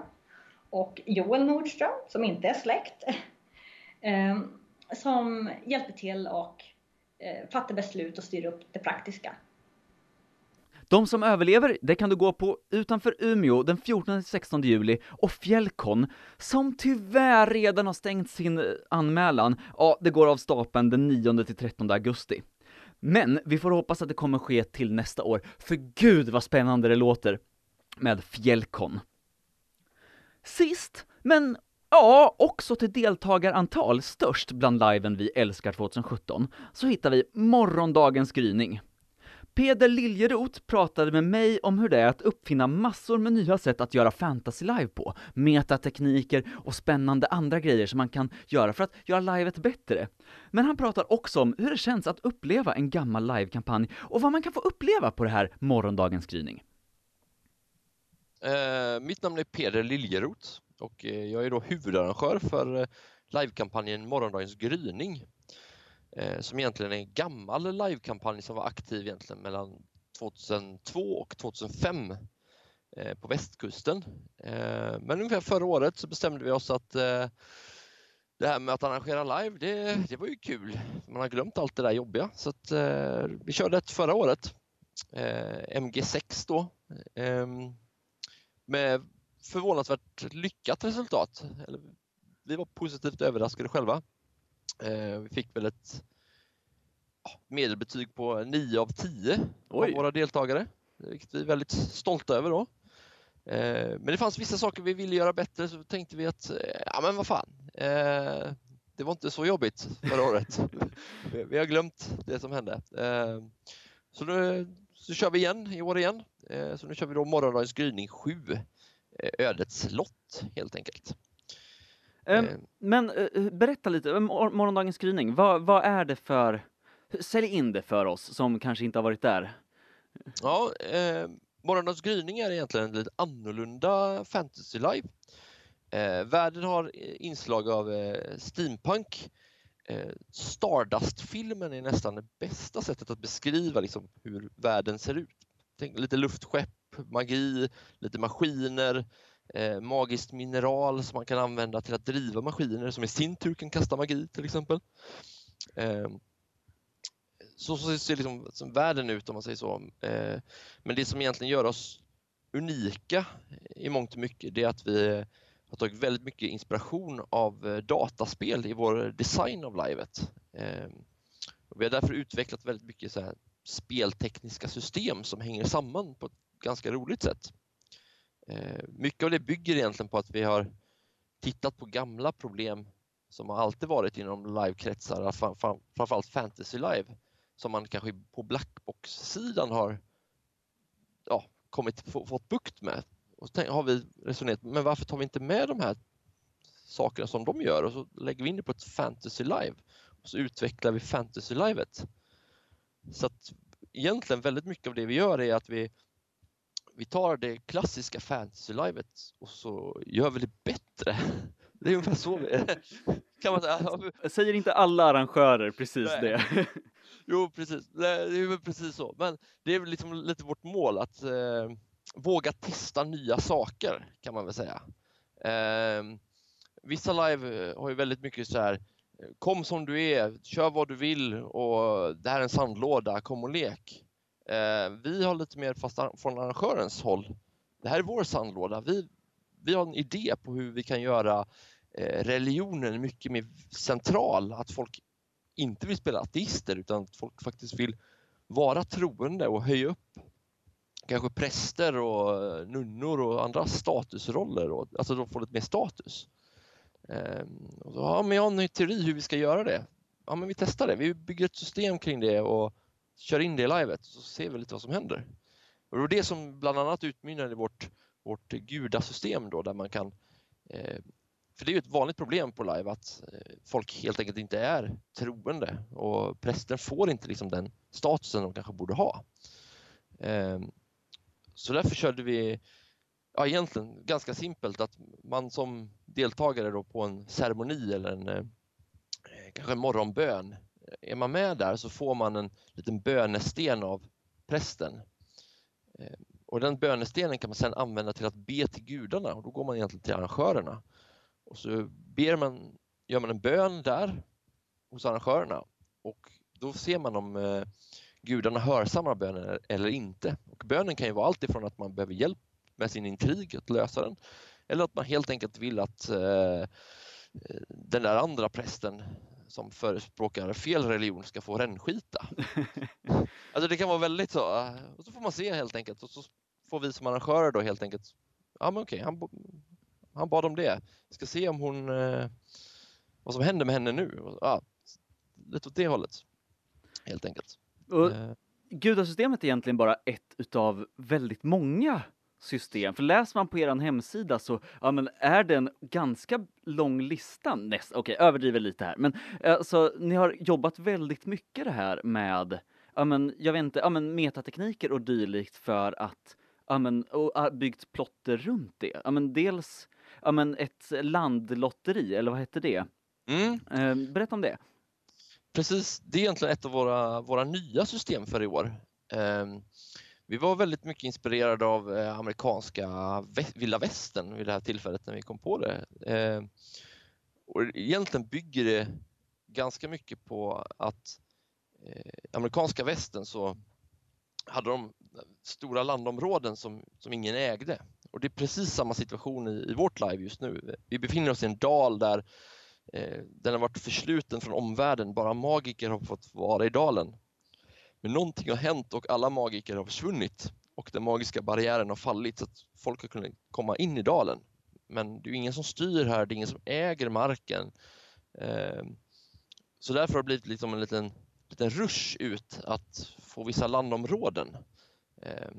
och Joel Nordström, som inte är släkt, ehm, som hjälper till och eh, fattar beslut och styr upp det praktiska.
De som överlever, det kan du gå på utanför Umeå den 14-16 juli och Fjällkon, som tyvärr redan har stängt sin eh, anmälan, ja, det går av stapeln den 9-13 augusti. Men vi får hoppas att det kommer ske till nästa år, för gud vad spännande det låter med Fjällkon. Sist, men ja, också till deltagarantal störst bland liven vi älskar 2017, så hittar vi morgondagens gryning. Peder Liljeroth pratade med mig om hur det är att uppfinna massor med nya sätt att göra fantasy live på, metatekniker och spännande andra grejer som man kan göra för att göra livet bättre. Men han pratar också om hur det känns att uppleva en gammal livekampanj och vad man kan få uppleva på det här morgondagens gryning.
Eh, mitt namn är Peder Liljeroth och eh, jag är då huvudarrangör för eh, livekampanjen Morgondagens gryning eh, som egentligen är en gammal livekampanj som var aktiv egentligen mellan 2002 och 2005 eh, på västkusten. Eh, men ungefär förra året så bestämde vi oss att eh, det här med att arrangera live, det, det var ju kul. Man har glömt allt det där jobbiga så att eh, vi körde ett förra året, eh, MG6 då, ehm, med förvånansvärt lyckat resultat. vi var positivt överraskade själva. Eh, vi fick väl ett medelbetyg på 9 av 10 Oj. av våra deltagare, vilket vi är väldigt stolta över då. Eh, men det fanns vissa saker vi ville göra bättre så tänkte vi att, eh, ja men vad fan, det var inte så jobbigt förra året. vi har glömt det som hände. Så nu så kör vi igen i år igen. Så nu kör vi då morgondagens gryning 7, ödets lott helt enkelt.
Um, men uh, berätta lite, morgondagens gryning, vad, vad är det för, sälj in det för oss som kanske inte har varit där.
Ja, eh, morgondagens gryning är egentligen en lite annorlunda fantasy live. Eh, världen har inslag av eh, steampunk. Eh, Stardust-filmen är nästan det bästa sättet att beskriva liksom, hur världen ser ut. Tänk, lite luftskepp, magi, lite maskiner, eh, magiskt mineral som man kan använda till att driva maskiner som i sin tur kan kasta magi till exempel. Eh, så, så ser liksom, som världen ut om man säger så. Eh, men det som egentligen gör oss unika i mångt och mycket det är att vi har tagit väldigt mycket inspiration av eh, dataspel i vår design av livet. Ehm, vi har därför utvecklat väldigt mycket så speltekniska system som hänger samman på ett ganska roligt sätt. Ehm, mycket av det bygger egentligen på att vi har tittat på gamla problem som har alltid varit inom livekretsar, framförallt fantasy live, som man kanske på blackbox-sidan har ja, kommit, fått bukt med. Och så har vi resonerat, men varför tar vi inte med de här sakerna som de gör och så lägger vi in det på ett fantasy live och så utvecklar vi fantasy-livet. Så att egentligen väldigt mycket av det vi gör är att vi vi tar det klassiska fantasy-livet och så gör vi det bättre. Det är ungefär så vi kan man säga.
Säger inte alla arrangörer precis Nej. det?
Jo, precis. Det är precis så. Men det är väl liksom lite vårt mål att eh, våga testa nya saker kan man väl säga. Eh, vissa live har ju väldigt mycket så här kom som du är, kör vad du vill och det här är en sandlåda, kom och lek. Eh, vi har lite mer fast från arrangörens håll. Det här är vår sandlåda. Vi, vi har en idé på hur vi kan göra eh, religionen mycket mer central. Att folk inte vill spela ateister utan att folk faktiskt vill vara troende och höja upp kanske präster och eh, nunnor och andra statusroller. Och, alltså de får lite mer status. Ehm, och så, ja, men jag har en teori hur vi ska göra det. Ja, men vi testar det. Vi bygger ett system kring det och kör in det i livet så ser vi lite vad som händer. Och det var det som bland annat utmynnade i vårt, vårt gudasystem då där man kan eh, för det är ju ett vanligt problem på live att eh, folk helt enkelt inte är troende och prästen får inte liksom den statusen de kanske borde ha. Ehm, så därför körde vi, ja egentligen ganska simpelt att man som deltagare då på en ceremoni eller en eh, kanske en morgonbön, eh, är man med där så får man en liten bönesten av prästen. Eh, och den bönestenen kan man sedan använda till att be till gudarna och då går man egentligen till arrangörerna. Och så ber man, gör man en bön där hos arrangörerna och då ser man om eh, gudarna hörsammar bönen eller inte. Och bönen kan ju vara allt ifrån att man behöver hjälp med sin intrig, att lösa den, eller att man helt enkelt vill att eh, den där andra prästen som förespråkar fel religion ska få rännskita. alltså det kan vara väldigt så. Och så får man se helt enkelt och så får vi som arrangörer då helt enkelt, ja men okej, han, han bad om det. Ska se om hon, eh, vad som händer med henne nu. Ja, lite åt det hållet. Helt enkelt.
Och eh. gudasystemet är egentligen bara ett utav väldigt många system. För läser man på er hemsida så ja, men är det en ganska lång lista. Näst, okej, okay, överdriver lite här. Men alltså, ni har jobbat väldigt mycket det här med ja, men, jag vet inte, ja, men metatekniker och dylikt för att ja, men, och byggt plotter runt det. Ja, men dels ja, men ett landlotteri, eller vad hette det? Mm. Eh, berätta om det.
Precis, det är egentligen ett av våra, våra nya system för i år. Eh, vi var väldigt mycket inspirerade av eh, amerikanska vilda västern vid det här tillfället när vi kom på det. Eh, och egentligen bygger det ganska mycket på att eh, amerikanska västern så hade de stora landområden som, som ingen ägde. Och det är precis samma situation i, i vårt live just nu. Vi befinner oss i en dal där eh, Eh, den har varit försluten från omvärlden. Bara magiker har fått vara i dalen. Men någonting har hänt och alla magiker har försvunnit och den magiska barriären har fallit så att folk har kunnat komma in i dalen. Men det är ingen som styr här, det är ingen som äger marken. Eh, så därför har det blivit liksom en liten, liten rush ut att få vissa landområden. Eh,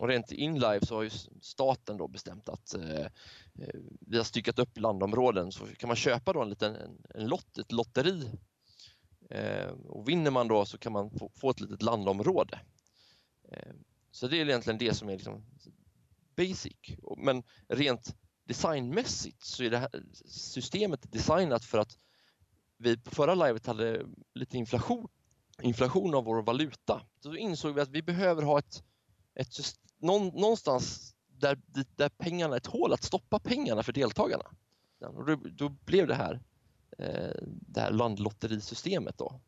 och rent in live så har ju staten då bestämt att eh, vi har styckat upp landområden så kan man köpa då en liten en, en lott, ett lotteri Eh, och vinner man då så kan man få, få ett litet landområde. Eh, så det är egentligen det som är liksom basic. Men rent designmässigt så är det här systemet designat för att vi på förra livet hade lite inflation, inflation av vår valuta. Så då insåg vi att vi behöver ha ett, ett någonstans där, där pengarna, ett hål att stoppa pengarna för deltagarna. Och då, då blev det här Eh, det här landlotterisystemet. Då.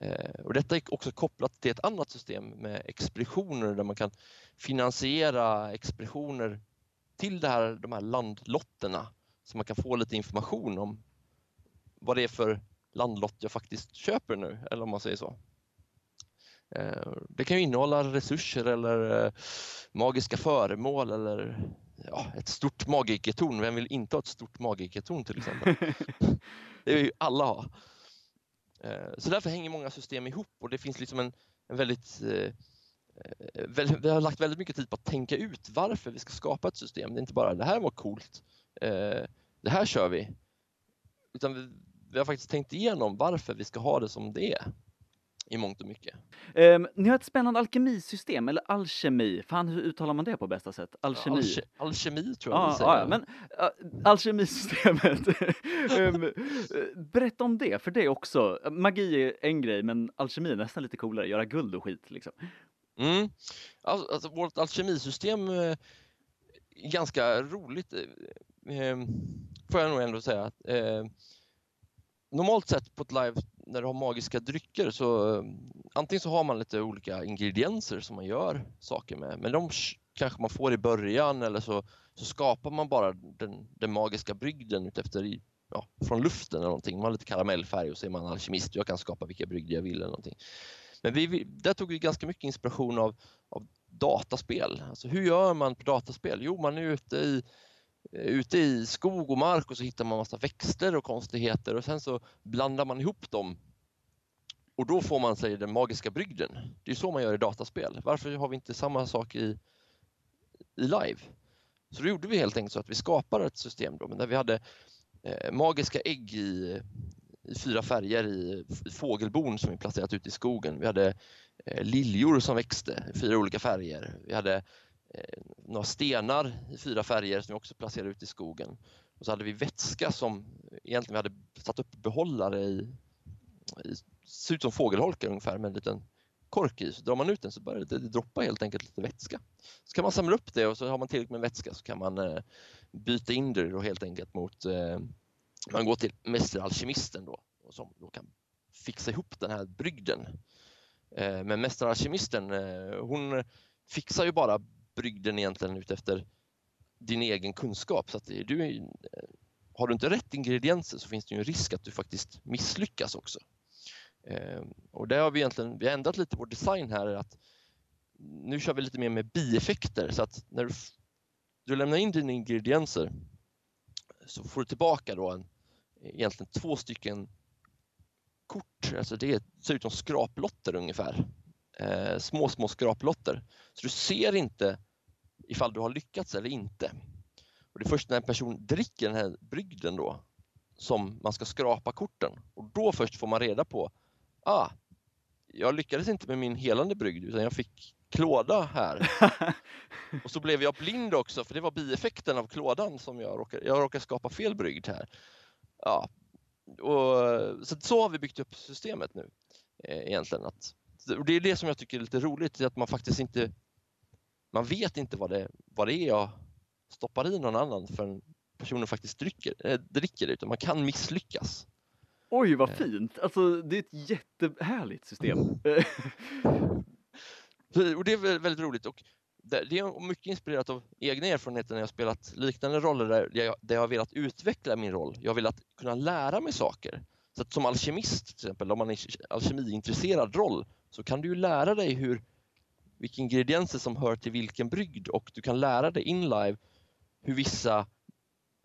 Eh, och detta är också kopplat till ett annat system med expeditioner där man kan finansiera expeditioner till det här, de här landlotterna så man kan få lite information om vad det är för landlott jag faktiskt köper nu, eller om man säger så. Eh, det kan ju innehålla resurser eller magiska föremål eller ja, ett stort magikertorn. Vem vill inte ha ett stort magikertorn till exempel? det vill ju alla ha. Eh, så därför hänger många system ihop och det finns liksom en, en väldigt eh, eh, vi har lagt väldigt mycket tid på att tänka ut varför vi ska skapa ett system. Det är inte bara det här var coolt, det här kör vi. Utan vi, vi har faktiskt tänkt igenom varför vi ska ha det som det är i mångt och mycket.
Um, ni har ett spännande alkemisystem, eller alkemi. Fan, hur uttalar man det på bästa sätt? Alkemi?
Alke alkemi tror jag
ah,
säger.
Ah, ja, men uh, alkemisystemet. um, berätta om det, för det är också, magi är en grej, men alkemi är nästan lite coolare, göra guld och skit liksom.
Mm. Alltså, alltså vårt alkemisystem är ganska roligt, eh, får jag nog ändå säga. Eh, normalt sett på ett live när du har magiska drycker så antingen så har man lite olika ingredienser som man gör saker med, men de kanske man får i början eller så, så skapar man bara den, den magiska brygden utefter ja, från luften eller någonting. Man har lite karamellfärg och så är man alkemist. och Jag kan skapa vilka brygder jag vill eller någonting. Men vi, där tog vi ganska mycket inspiration av, av dataspel. Alltså hur gör man på dataspel? Jo, man är ute i ute i skog och mark och så hittar man massa växter och konstigheter och sen så blandar man ihop dem och då får man sig den magiska brygden. Det är så man gör i dataspel. Varför har vi inte samma sak i, i live? Så då gjorde vi helt enkelt så att vi skapade ett system då, där vi hade eh, magiska ägg i, i fyra färger i, i fågelbon som vi placerat ute i skogen. Vi hade eh, liljor som växte i fyra olika färger. Vi hade eh, Eh, några stenar i fyra färger som vi också placerade ute i skogen. Och så hade vi vätska som egentligen vi hade satt upp behållare i, i ser ut som fågelholkar ungefär med en liten kork i. Så drar man ut den så börjar det, det droppa helt enkelt lite vätska. Så kan man samla upp det och så har man tillräckligt med vätska så kan man eh, byta in det då helt enkelt mot eh, man går till mästeralkemisten då och som då kan fixa ihop den här brygden. Eh, men mästeralkemisten eh, hon fixar ju bara brygden egentligen utefter din egen kunskap. Så att du, har du inte rätt ingredienser så finns det ju en risk att du faktiskt misslyckas också. Ehm, och där har vi egentligen vi har ändrat lite vår design här. att Nu kör vi lite mer med bieffekter så att när du, du lämnar in dina ingredienser så får du tillbaka då en, egentligen två stycken kort, alltså det ser ut som skraplotter ungefär. Eh, små, små skraplotter. Så du ser inte ifall du har lyckats eller inte. Och det är först när en person dricker den här brygden då som man ska skrapa korten och då först får man reda på ah, jag lyckades inte med min helande brygd utan jag fick klåda här. och så blev jag blind också för det var bieffekten av klådan som jag råkade, jag råkade skapa fel brygd här. Ja, och, så, så har vi byggt upp systemet nu eh, egentligen. Att, och det är det som jag tycker är lite roligt, att man faktiskt inte man vet inte vad det, vad det är jag stoppar i någon annan förrän personen faktiskt dricker, äh, dricker det, utan man kan misslyckas.
Oj, vad fint! Alltså, det är ett jättehärligt system.
och det är väldigt roligt och det är mycket inspirerat av egna erfarenheter när jag spelat liknande roller där jag, där jag har velat utveckla min roll. Jag har velat kunna lära mig saker. Så som alkemist till exempel, om man är alkemiintresserad roll, så kan du ju lära dig hur vilka ingredienser som hör till vilken brygd och du kan lära dig in live hur vissa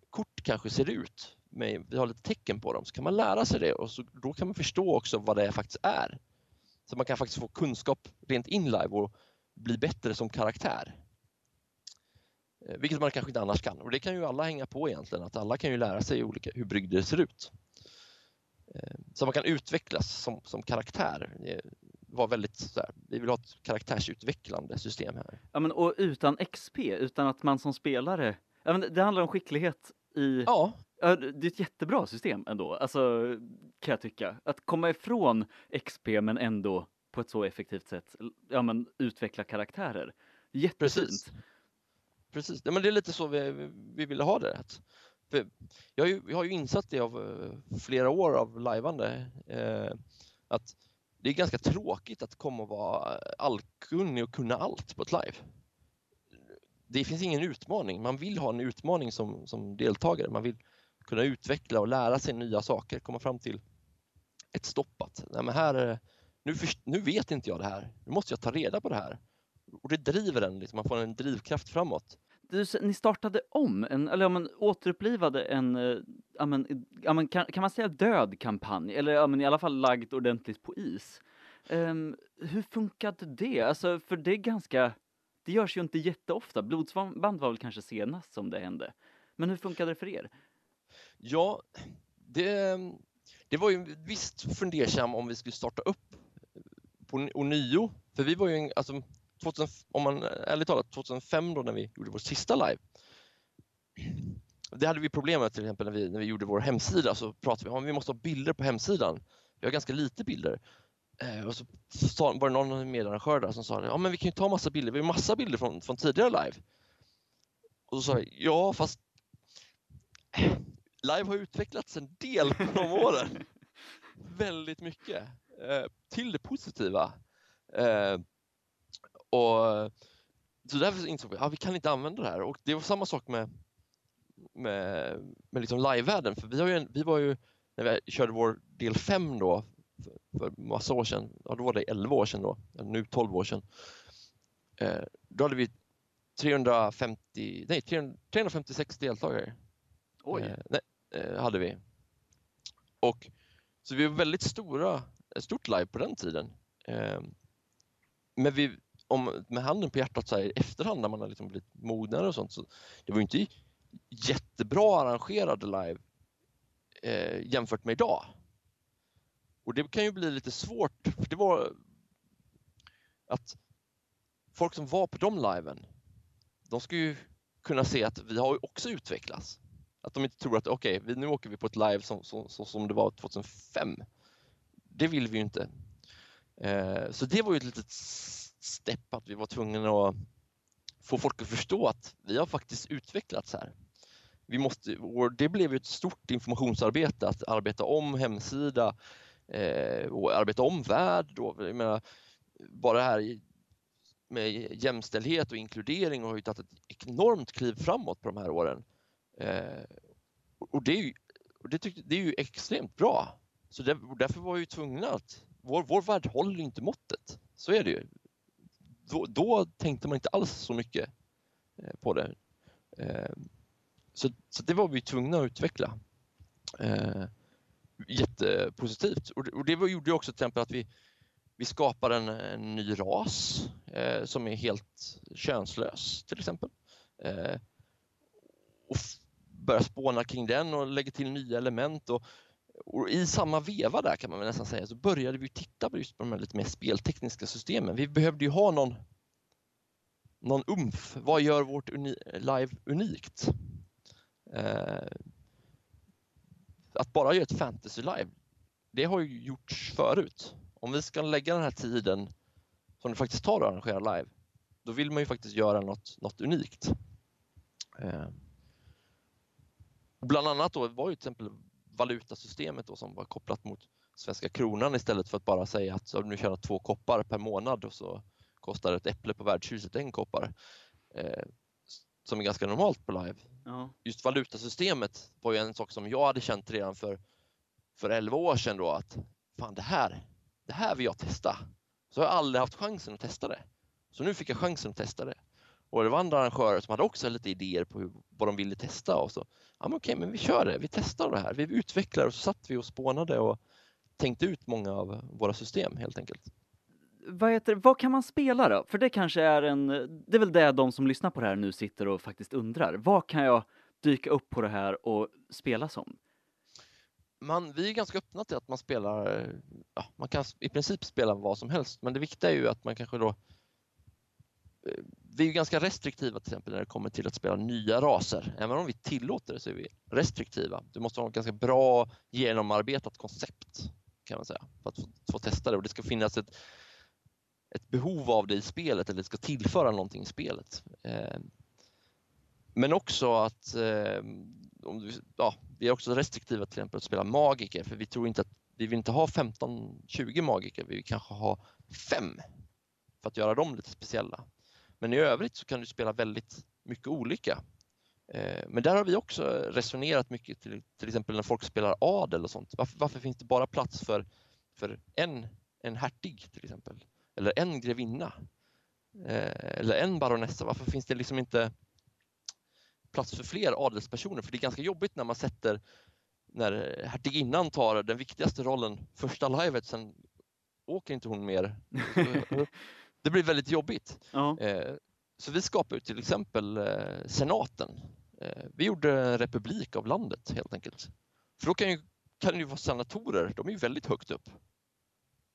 kort kanske ser ut med, vi har lite tecken på dem, så kan man lära sig det och så, då kan man förstå också vad det faktiskt är. Så man kan faktiskt få kunskap rent in live och bli bättre som karaktär. Eh, vilket man kanske inte annars kan och det kan ju alla hänga på egentligen, att alla kan ju lära sig olika, hur brygder ser ut. Eh, så man kan utvecklas som, som karaktär. Eh, var väldigt så här, vi vill ha ett karaktärsutvecklande system här.
Ja men och utan XP, utan att man som spelare, ja men det handlar om skicklighet i
Ja,
Ja, det är ett jättebra system ändå, alltså kan jag tycka. Att komma ifrån XP men ändå på ett så effektivt sätt, ja men utveckla karaktärer. Jättefint.
Precis. Precis, ja, men det är lite så vi, vi ville ha det. Att, jag, har ju, jag har ju insatt det av uh, flera år av lajvande uh, att det är ganska tråkigt att komma och vara allkunnig och kunna allt på ett live. Det finns ingen utmaning, man vill ha en utmaning som, som deltagare. Man vill kunna utveckla och lära sig nya saker, komma fram till ett stopp att nej men här, nu, för, nu vet inte jag det här, nu måste jag ta reda på det här. Och det driver en, liksom, man får en drivkraft framåt.
Du, ni startade om, en, eller ja, men, återupplivade en, eh, ja, men, ja, men, kan, kan man säga död kampanj? Eller ja, men, i alla fall lagd ordentligt på is. Um, hur funkade det? Alltså, för det är ganska, det görs ju inte jätteofta. Blodsband var väl kanske senast som det hände. Men hur funkade det för er?
Ja, det, det var ju visst fundersam om vi skulle starta upp på ånyo. För vi var ju, alltså, 2000, om man ärligt talat, 2005 då när vi gjorde vår sista live. Det hade vi problem med till exempel när vi, när vi gjorde vår hemsida så pratade vi om att vi måste ha bilder på hemsidan. Vi har ganska lite bilder. Eh, och så var det någon medarrangör där som sa ja men vi kan ju ta massa bilder, vi har massa bilder från, från tidigare live. Och så sa jag, ja fast live har utvecklats en del på de åren. Väldigt mycket. Eh, till det positiva. Eh, och så därför insåg vi att ja, vi kan inte använda det här. Och det var samma sak med, med, med liksom live-världen. För vi, har ju, vi var ju, när vi körde vår del 5 då, för, för massa år sedan, ja då var det 11 år sedan då, nu 12 år sedan. Eh, då hade vi 350, nej 356 deltagare.
Oj.
Eh, nej, eh, hade vi. Och så vi var väldigt stora, ett stort live på den tiden. Eh, men vi, om, med handen på hjärtat så här, i efterhand när man har liksom blivit mognare och sånt, så det var ju inte jättebra arrangerade live eh, jämfört med idag. Och det kan ju bli lite svårt, för det var att folk som var på de liven, de ska ju kunna se att vi har också utvecklats. Att de inte tror att okej, okay, nu åker vi på ett live som, som, som det var 2005. Det vill vi ju inte. Eh, så det var ju ett litet stepp att vi var tvungna att få folk att förstå att vi har faktiskt utvecklats här. Vi måste, och det blev ett stort informationsarbete att arbeta om hemsida eh, och arbeta om värld. Då. Jag menar, bara det här med jämställdhet och inkludering har ju tagit ett enormt kliv framåt på de här åren. Eh, och det är ju, och det, tyckte, det är ju extremt bra. Så där, därför var vi tvungna att, vår, vår värld håller inte måttet. Så är det ju. Då, då tänkte man inte alls så mycket eh, på det. Eh, så, så det var vi tvungna att utveckla. Eh, jättepositivt. Och, och det gjorde också till exempel att vi, vi skapar en, en ny ras eh, som är helt könslös till exempel. Eh, och börjar spåna kring den och lägger till nya element. Och, och, I samma veva där kan man väl nästan säga så började vi titta på just på de här lite mer speltekniska systemen. Vi behövde ju ha någon, någon umf. Vad gör vårt uni live unikt? Eh, att bara göra ett fantasy live, det har ju gjorts förut. Om vi ska lägga den här tiden som det faktiskt tar att arrangera live, då vill man ju faktiskt göra något, något unikt. Eh, bland annat då var ju till exempel valutasystemet då som var kopplat mot svenska kronan istället för att bara säga att nu tjänar två koppar per månad och så kostar ett äpple på värdshuset en koppar. Eh, som är ganska normalt på live. Ja. Just valutasystemet var ju en sak som jag hade känt redan för, för 11 år sedan då att fan det här, det här vill jag testa. Så har jag aldrig haft chansen att testa det. Så nu fick jag chansen att testa det. Och det var andra arrangörer som hade också lite idéer på hur, vad de ville testa och så, ja men okej, men vi kör det, vi testar det här, vi utvecklar och så satt vi och spånade och tänkte ut många av våra system helt enkelt
vad, heter, vad kan man spela då? För det kanske är en, det är väl det de som lyssnar på det här nu sitter och faktiskt undrar. Vad kan jag dyka upp på det här och spela som?
Man, vi är ganska öppna till att man spelar, ja, man kan i princip spela vad som helst, men det viktiga är ju att man kanske då eh, vi är ganska restriktiva till exempel när det kommer till att spela nya raser. Även om vi tillåter det så är vi restriktiva. Du måste ha ett ganska bra genomarbetat koncept kan man säga för att få, få testa det och det ska finnas ett ett behov av det i spelet eller det ska tillföra någonting i spelet. Eh, men också att eh, om du, ja, vi är också restriktiva till exempel att spela magiker för vi tror inte att vi vill inte ha 15-20 magiker, vi vill kanske ha fem för att göra dem lite speciella. Men i övrigt så kan du spela väldigt mycket olika. Eh, men där har vi också resonerat mycket till, till exempel när folk spelar adel och sånt. Varför, varför finns det bara plats för, för en, en hertig till exempel? eller en grevinna eh, eller en baronessa. Varför finns det liksom inte plats för fler adelspersoner? För det är ganska jobbigt när man sätter när hertiginnan tar den viktigaste rollen första livet, sen åker inte hon mer. det blir väldigt jobbigt. Ja. Eh, så vi skapade till exempel eh, senaten. Vi gjorde en republik av landet helt enkelt. För då kan ju, kan ju vara senatorer, de är ju väldigt högt upp.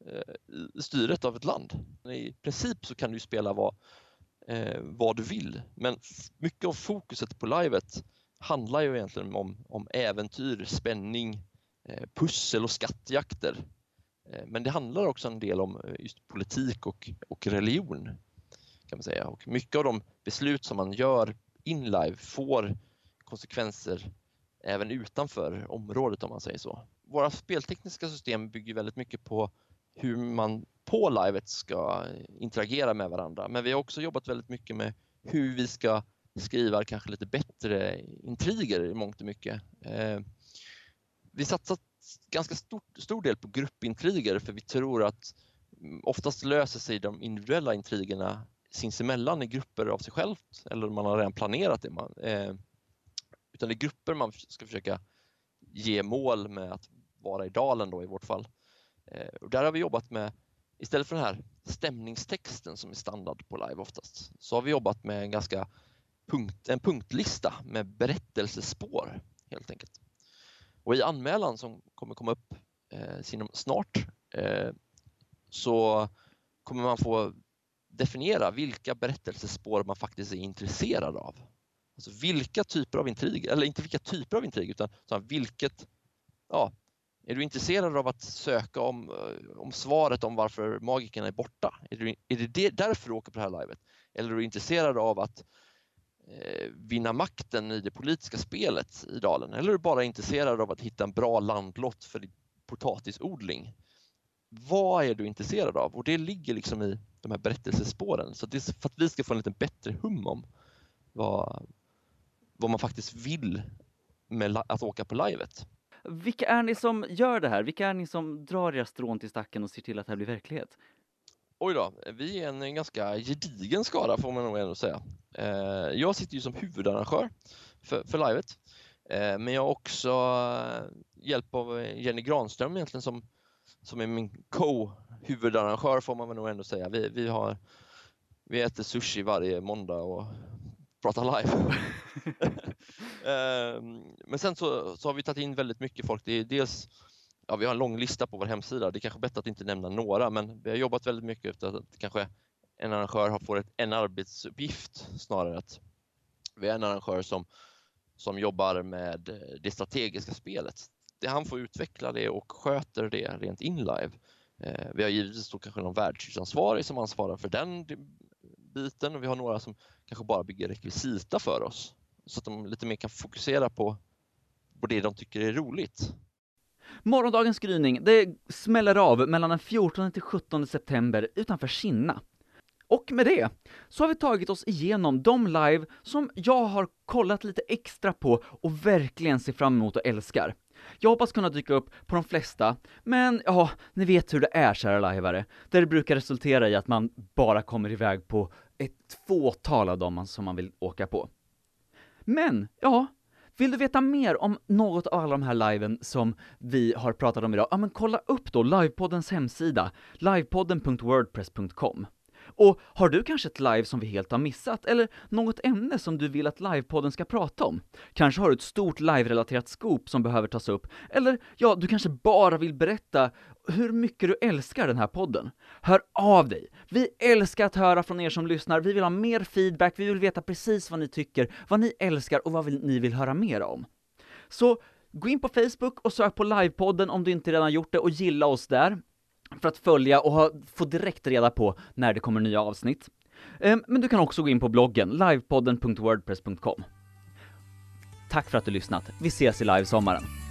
Eh, styret av ett land. I princip så kan du spela vad, eh, vad du vill men mycket av fokuset på livet handlar ju egentligen om, om äventyr, spänning, eh, pussel och skattjakter. Eh, men det handlar också en del om eh, just politik och, och religion. kan man säga. Och mycket av de beslut som man gör in live får konsekvenser även utanför området om man säger så. Våra speltekniska system bygger väldigt mycket på hur man på livet ska interagera med varandra. Men vi har också jobbat väldigt mycket med hur vi ska skriva kanske lite bättre intriger i mångt och mycket. Eh, vi satsat ganska stort, stor del på gruppintriger för vi tror att mm, oftast löser sig de individuella intrigerna sinsemellan i grupper av sig självt eller man har redan planerat det. Man, eh, utan det är grupper man ska försöka ge mål med att vara i dalen då i vårt fall. Eh, och där har vi jobbat med, istället för den här stämningstexten som är standard på live oftast, så har vi jobbat med en ganska punkt, en punktlista med berättelsespår helt enkelt. Och i anmälan som kommer komma upp eh, snart eh, så kommer man få definiera vilka berättelsespår man faktiskt är intresserad av. Alltså vilka typer av intrig, eller inte vilka typer av intrig, utan vilket, ja, är du intresserad av att söka om, eh, om svaret om varför magikerna är borta? Är, du, är det därför du åker på det här livet? Eller är du intresserad av att eh, Eh, vinna makten i det politiska spelet i dalen? Eller är du bara intresserad av att hitta en bra landlott för din potatisodling? Vad är du intresserad av? Och det ligger liksom i de här berättelsespåren. Så det är för att vi ska få en lite bättre hum om vad, vad man faktiskt vill med att åka på livet.
Vilka är ni som gör det här? Vilka är ni som drar era strån till stacken och ser till att det här blir verklighet?
Oj då, vi är en ganska gedigen skara får man nog ändå säga. Eh, jag sitter ju som huvudarrangör för, för livet. Eh, men jag har också hjälp av Jenny Granström egentligen som, som är min co-huvudarrangör får man nog ändå säga. Vi, vi, har, vi äter sushi varje måndag och pratar live. Men sen så, så har vi tagit in väldigt mycket folk. Det är dels ja, vi har en lång lista på vår hemsida. Det är kanske bättre att inte nämna några, men vi har jobbat väldigt mycket efter att kanske en arrangör har fått en arbetsuppgift snarare att vi är en arrangör som, som jobbar med eh, det strategiska spelet. Det han får utveckla det och sköter det rent inlive. Eh, vi har givetvis då kanske någon världshusansvarig som ansvarar för den biten och vi har några som kanske bara bygger rekvisita för oss så att de lite mer kan fokusera på, på det de tycker är roligt.
Morgondagens gryning, det smäller av mellan den 14 till 17 september utanför Kinna. Och med det så har vi tagit oss igenom de live som jag har kollat lite extra på och verkligen ser fram emot och älskar. Jag hoppas kunna dyka upp på de flesta, men ja, ni vet hur det är kära lajvare, där det brukar resultera i att man bara kommer iväg på ett fåtal av dem som man vill åka på. Men, ja, vill du veta mer om något av alla de här liven som vi har pratat om idag? Ja men kolla upp då livepoddens hemsida, livepodden.wordpress.com. Och har du kanske ett live som vi helt har missat, eller något ämne som du vill att livepodden ska prata om? Kanske har du ett stort live-relaterat scoop som behöver tas upp, eller ja, du kanske bara vill berätta hur mycket du älskar den här podden. Hör av dig! Vi älskar att höra från er som lyssnar, vi vill ha mer feedback, vi vill veta precis vad ni tycker, vad ni älskar och vad ni vill höra mer om. Så gå in på Facebook och sök på livepodden om du inte redan gjort det och gilla oss där för att följa och ha, få direkt reda på när det kommer nya avsnitt. Ehm, men du kan också gå in på bloggen, livepodden.wordpress.com. Tack för att du lyssnat, vi ses i livesommaren!